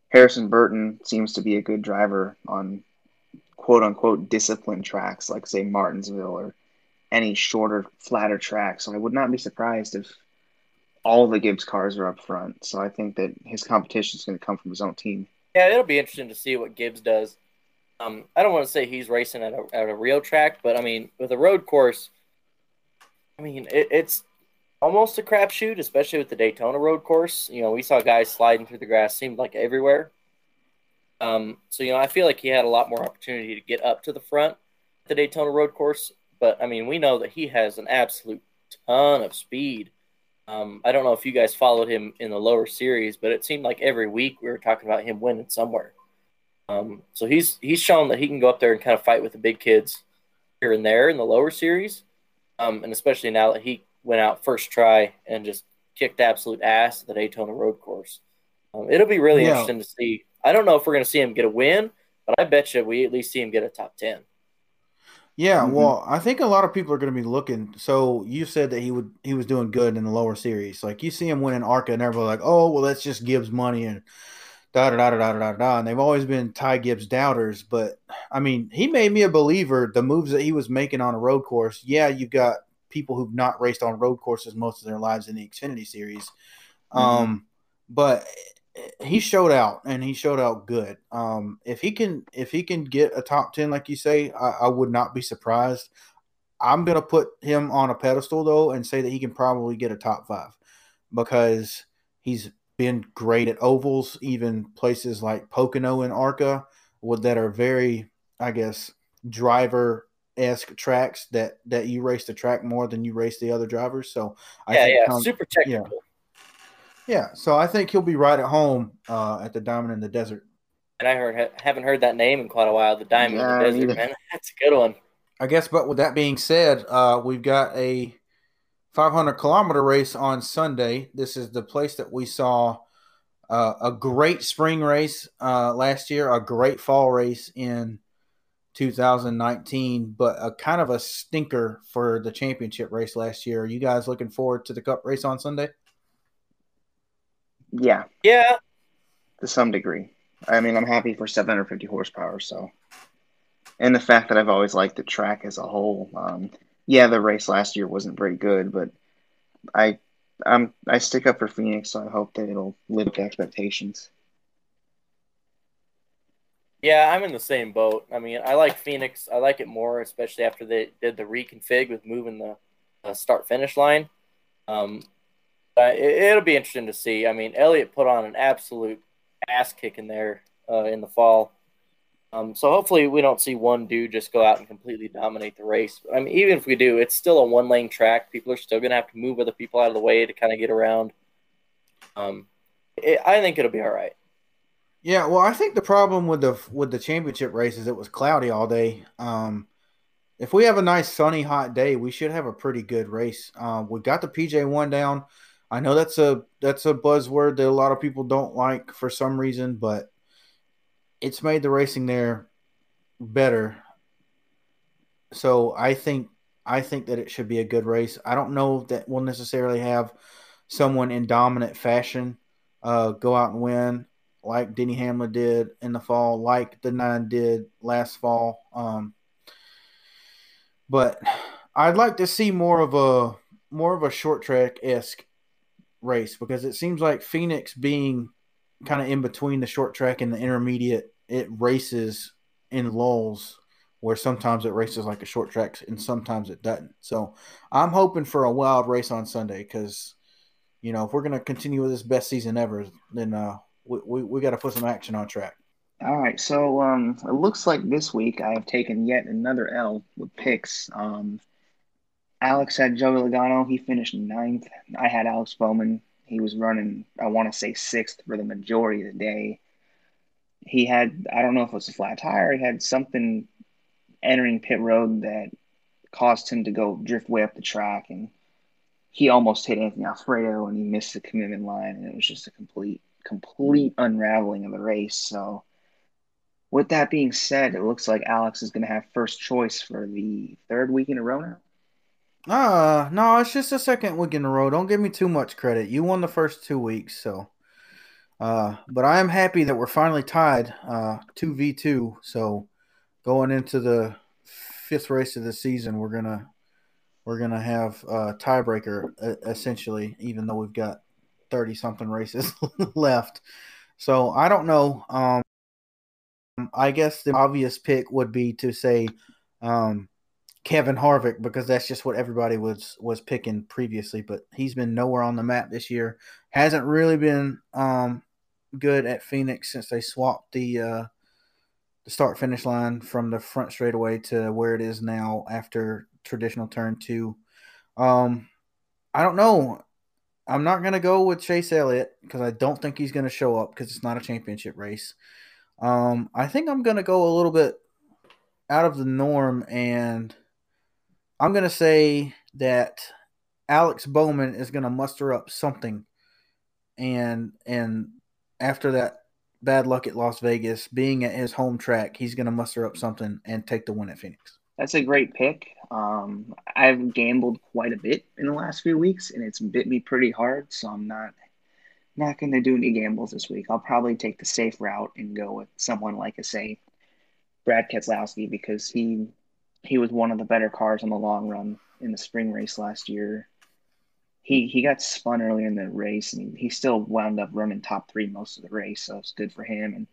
Harrison Burton seems to be a good driver on quote unquote disciplined tracks like say Martinsville or any shorter, flatter tracks. So I would not be surprised if all the Gibbs cars are up front. So I think that his competition is going to come from his own team. Yeah, it'll be interesting to see what Gibbs does. Um, I don't want to say he's racing at a, at a real track, but I mean, with a road course, I mean, it, it's almost a crapshoot, especially with the Daytona road course. You know, we saw guys sliding through the grass, seemed like everywhere. Um, so you know, I feel like he had a lot more opportunity to get up to the front the Daytona road course. But I mean, we know that he has an absolute ton of speed. Um, I don't know if you guys followed him in the lower series, but it seemed like every week we were talking about him winning somewhere. Um, so he's he's shown that he can go up there and kind of fight with the big kids here and there in the lower series, um, and especially now that he went out first try and just kicked absolute ass at the Daytona road course. Um, it'll be really yeah. interesting to see I don't know if we're going to see him get a win, but I bet you we at least see him get a top 10. Yeah, mm-hmm. well, I think a lot of people are going to be looking. So you said that he would he was doing good in the lower series. Like you see him winning ARCA, and everybody like, oh, well, that's just Gibbs money and da da da da da da da. And they've always been Ty Gibbs doubters, but I mean, he made me a believer. The moves that he was making on a road course, yeah, you've got people who've not raced on road courses most of their lives in the Xfinity series, mm-hmm. um, but he showed out and he showed out good. Um, if he can, if he can get a top ten, like you say, I, I, would not be surprised. I'm gonna put him on a pedestal though, and say that he can probably get a top five because he's been great at ovals, even places like Pocono and Arca, would that are very, I guess, driver esque tracks that that you race the track more than you race the other drivers. So I yeah, yeah, super technical. Yeah, yeah, so I think he'll be right at home uh, at the Diamond in the Desert. And I heard haven't heard that name in quite a while. The Diamond yeah, in the Desert, man, *laughs* that's a good one. I guess, but with that being said, uh, we've got a 500 kilometer race on Sunday. This is the place that we saw uh, a great spring race uh, last year, a great fall race in 2019, but a kind of a stinker for the championship race last year. Are you guys looking forward to the Cup race on Sunday? Yeah. Yeah. To some degree. I mean, I'm happy for 750 horsepower, so. And the fact that I've always liked the track as a whole. Um, yeah, the race last year wasn't very good, but I I'm I stick up for Phoenix, so I hope that it'll live up to expectations. Yeah, I'm in the same boat. I mean, I like Phoenix. I like it more, especially after they did the reconfig with moving the uh, start finish line. Um, it, will be interesting to see. I mean, Elliott put on an absolute ass kick in there uh, in the fall. Um, so hopefully we don't see one dude just go out and completely dominate the race. I mean, even if we do, it's still a one lane track. People are still going to have to move other people out of the way to kind of get around. Um, it, I think it'll be all right. Yeah, well, I think the problem with the with the championship race is it was cloudy all day. Um, if we have a nice sunny hot day, we should have a pretty good race. Um, we got the PJ one down. I know that's a that's a buzzword that a lot of people don't like for some reason, but it's made the racing there better. So I think I think that it should be a good race. I don't know that we'll necessarily have someone in dominant fashion uh, go out and win like Denny Hamlin did in the fall, like the nine did last fall. Um, but I'd like to see more of a more of a short track esque race because it seems like Phoenix being kind of in between the short track and the intermediate, it races in lulls where sometimes it races like a short track and sometimes it doesn't. So I'm hoping for a wild race on Sunday because, you know, if we're to continue with this best season ever, then uh, we, we, we got to put some action on track. All right, so um, it looks like this week I have taken yet another L with picks. Um, Alex had Joey Logano. He finished ninth. I had Alex Bowman. He was running, I want to say sixth for the majority of the day. He had, I don't know if it was a flat tire. He had something entering pit road that caused him to go drift way up the track, and he almost hit Anthony Alfredo, and he missed the commitment line, and it was just a complete, complete unraveling of the race. So with that being said, it looks like Alex is going to have first choice for the third week in a row now. Uh, no, it's just a second week in a row. Don't give me too much credit. You won the first two weeks, so. Uh, but I am happy that we're finally tied, uh, two v two. So, going into the fifth race of the season, we're gonna we're gonna have a tiebreaker essentially, even though we've got thirty something races *laughs* left. So I don't know. Um, I guess the obvious pick would be to say um, Kevin Harvick because that's just what everybody was was picking previously. But he's been nowhere on the map this year. Hasn't really been um, good at Phoenix since they swapped the uh, the start finish line from the front straightaway to where it is now after traditional turn two. Um, I don't know. I'm not gonna go with Chase Elliott because I don't think he's gonna show up because it's not a championship race. Um, I think I'm going to go a little bit out of the norm, and I'm going to say that Alex Bowman is going to muster up something, and and after that bad luck at Las Vegas, being at his home track, he's going to muster up something and take the win at Phoenix. That's a great pick. Um, I've gambled quite a bit in the last few weeks, and it's bit me pretty hard, so I'm not not going to do any gambles this week. I'll probably take the safe route and go with someone like a say Brad Keselowski because he he was one of the better cars on the long run in the spring race last year. He he got spun early in the race and he still wound up running top three most of the race, so it's good for him. And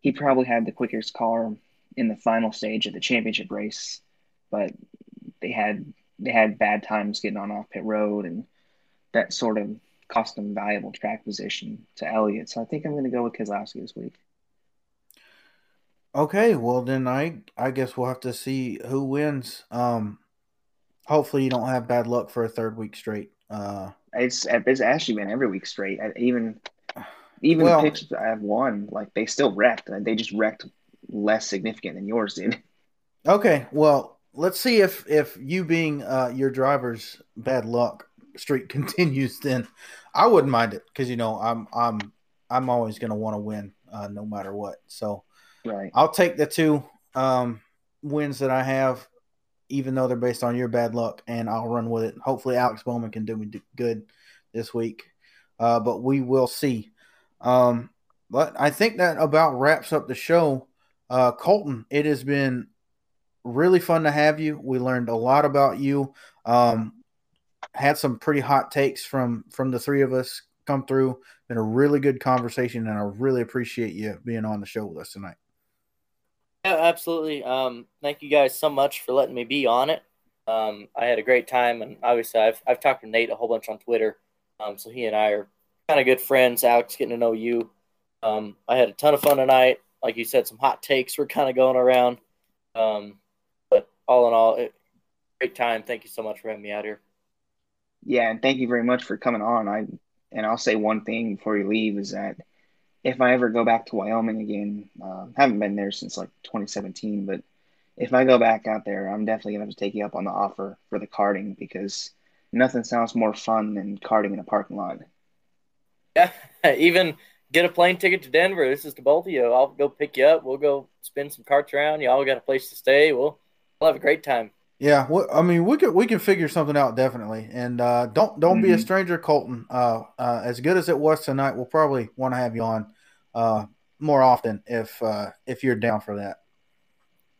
he probably had the quickest car in the final stage of the championship race, but they had they had bad times getting on off pit road and that sort of cost him valuable track position to Elliott. So I think I'm going to go with Keselowski this week. Okay, well then I I guess we'll have to see who wins. Um, hopefully you don't have bad luck for a third week straight. Uh, it's it's actually been every week straight. I, even even well, the picks I've won, like they still wrecked. They just wrecked less significant than yours did. Okay, well let's see if if you being uh, your driver's bad luck streak *laughs* continues, then I wouldn't mind it because you know I'm I'm I'm always going to want to win uh, no matter what. So right. I'll take the two um, wins that I have, even though they're based on your bad luck, and I'll run with it. Hopefully, Alex Bowman can do me good this week, uh, but we will see. Um, but I think that about wraps up the show. Uh, Colton, it has been really fun to have you. We learned a lot about you. Um, had some pretty hot takes from from the three of us come through. Been a really good conversation, and I really appreciate you being on the show with us tonight. Yeah, absolutely. Um, thank you guys so much for letting me be on it. Um, I had a great time, and obviously, I've I've talked to Nate a whole bunch on Twitter. Um, so he and I are kind of good friends. Alex, getting to know you. Um, I had a ton of fun tonight. Like you said, some hot takes were kind of going around. Um, but all in all, it, great time. Thank you so much for having me out here. Yeah, and thank you very much for coming on. I and I'll say one thing before you leave is that if I ever go back to Wyoming again, uh, haven't been there since like 2017, but if I go back out there, I'm definitely gonna have to take you up on the offer for the karting because nothing sounds more fun than karting in a parking lot. Yeah, *laughs* even get a plane ticket to Denver. This is to both of you. I'll go pick you up. We'll go spin some carts around. Y'all got a place to stay. We'll we'll have a great time. Yeah, well, I mean, we could we can figure something out definitely, and uh, don't don't mm-hmm. be a mm-hmm. stranger, Colton. Uh, uh, as good as it was tonight, we'll probably want to have you on uh, more often if uh, if you're down for that.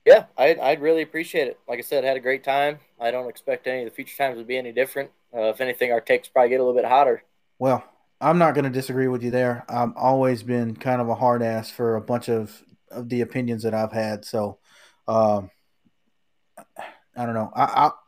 Yeah, I'd, I'd really appreciate it. Like I said, I had a great time. I don't expect any of the future times to be any different. Uh, if anything, our takes probably get a little bit hotter. Well, I'm not going to disagree with you there. I've always been kind of a hard ass for a bunch of, of the opinions that I've had. So, um, I don't know. I, I'll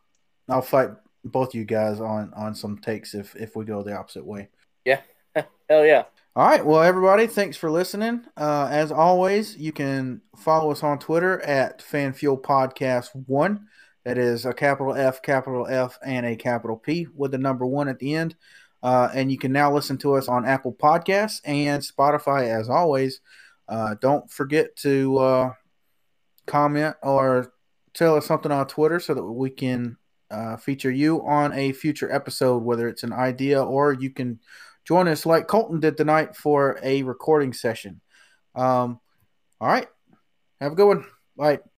I'll fight both you guys on on some takes if if we go the opposite way. Yeah, *laughs* hell yeah. All right. Well, everybody, thanks for listening. Uh, as always, you can follow us on Twitter at FanFuel Podcast One. That is a capital F, capital F, and a capital P with the number one at the end. Uh, and you can now listen to us on Apple Podcasts and Spotify. As always, uh, don't forget to uh, comment or tell us something on Twitter so that we can uh, feature you on a future episode, whether it's an idea or you can join us like Colton did tonight for a recording session. Um, all right. Have a good one. Bye.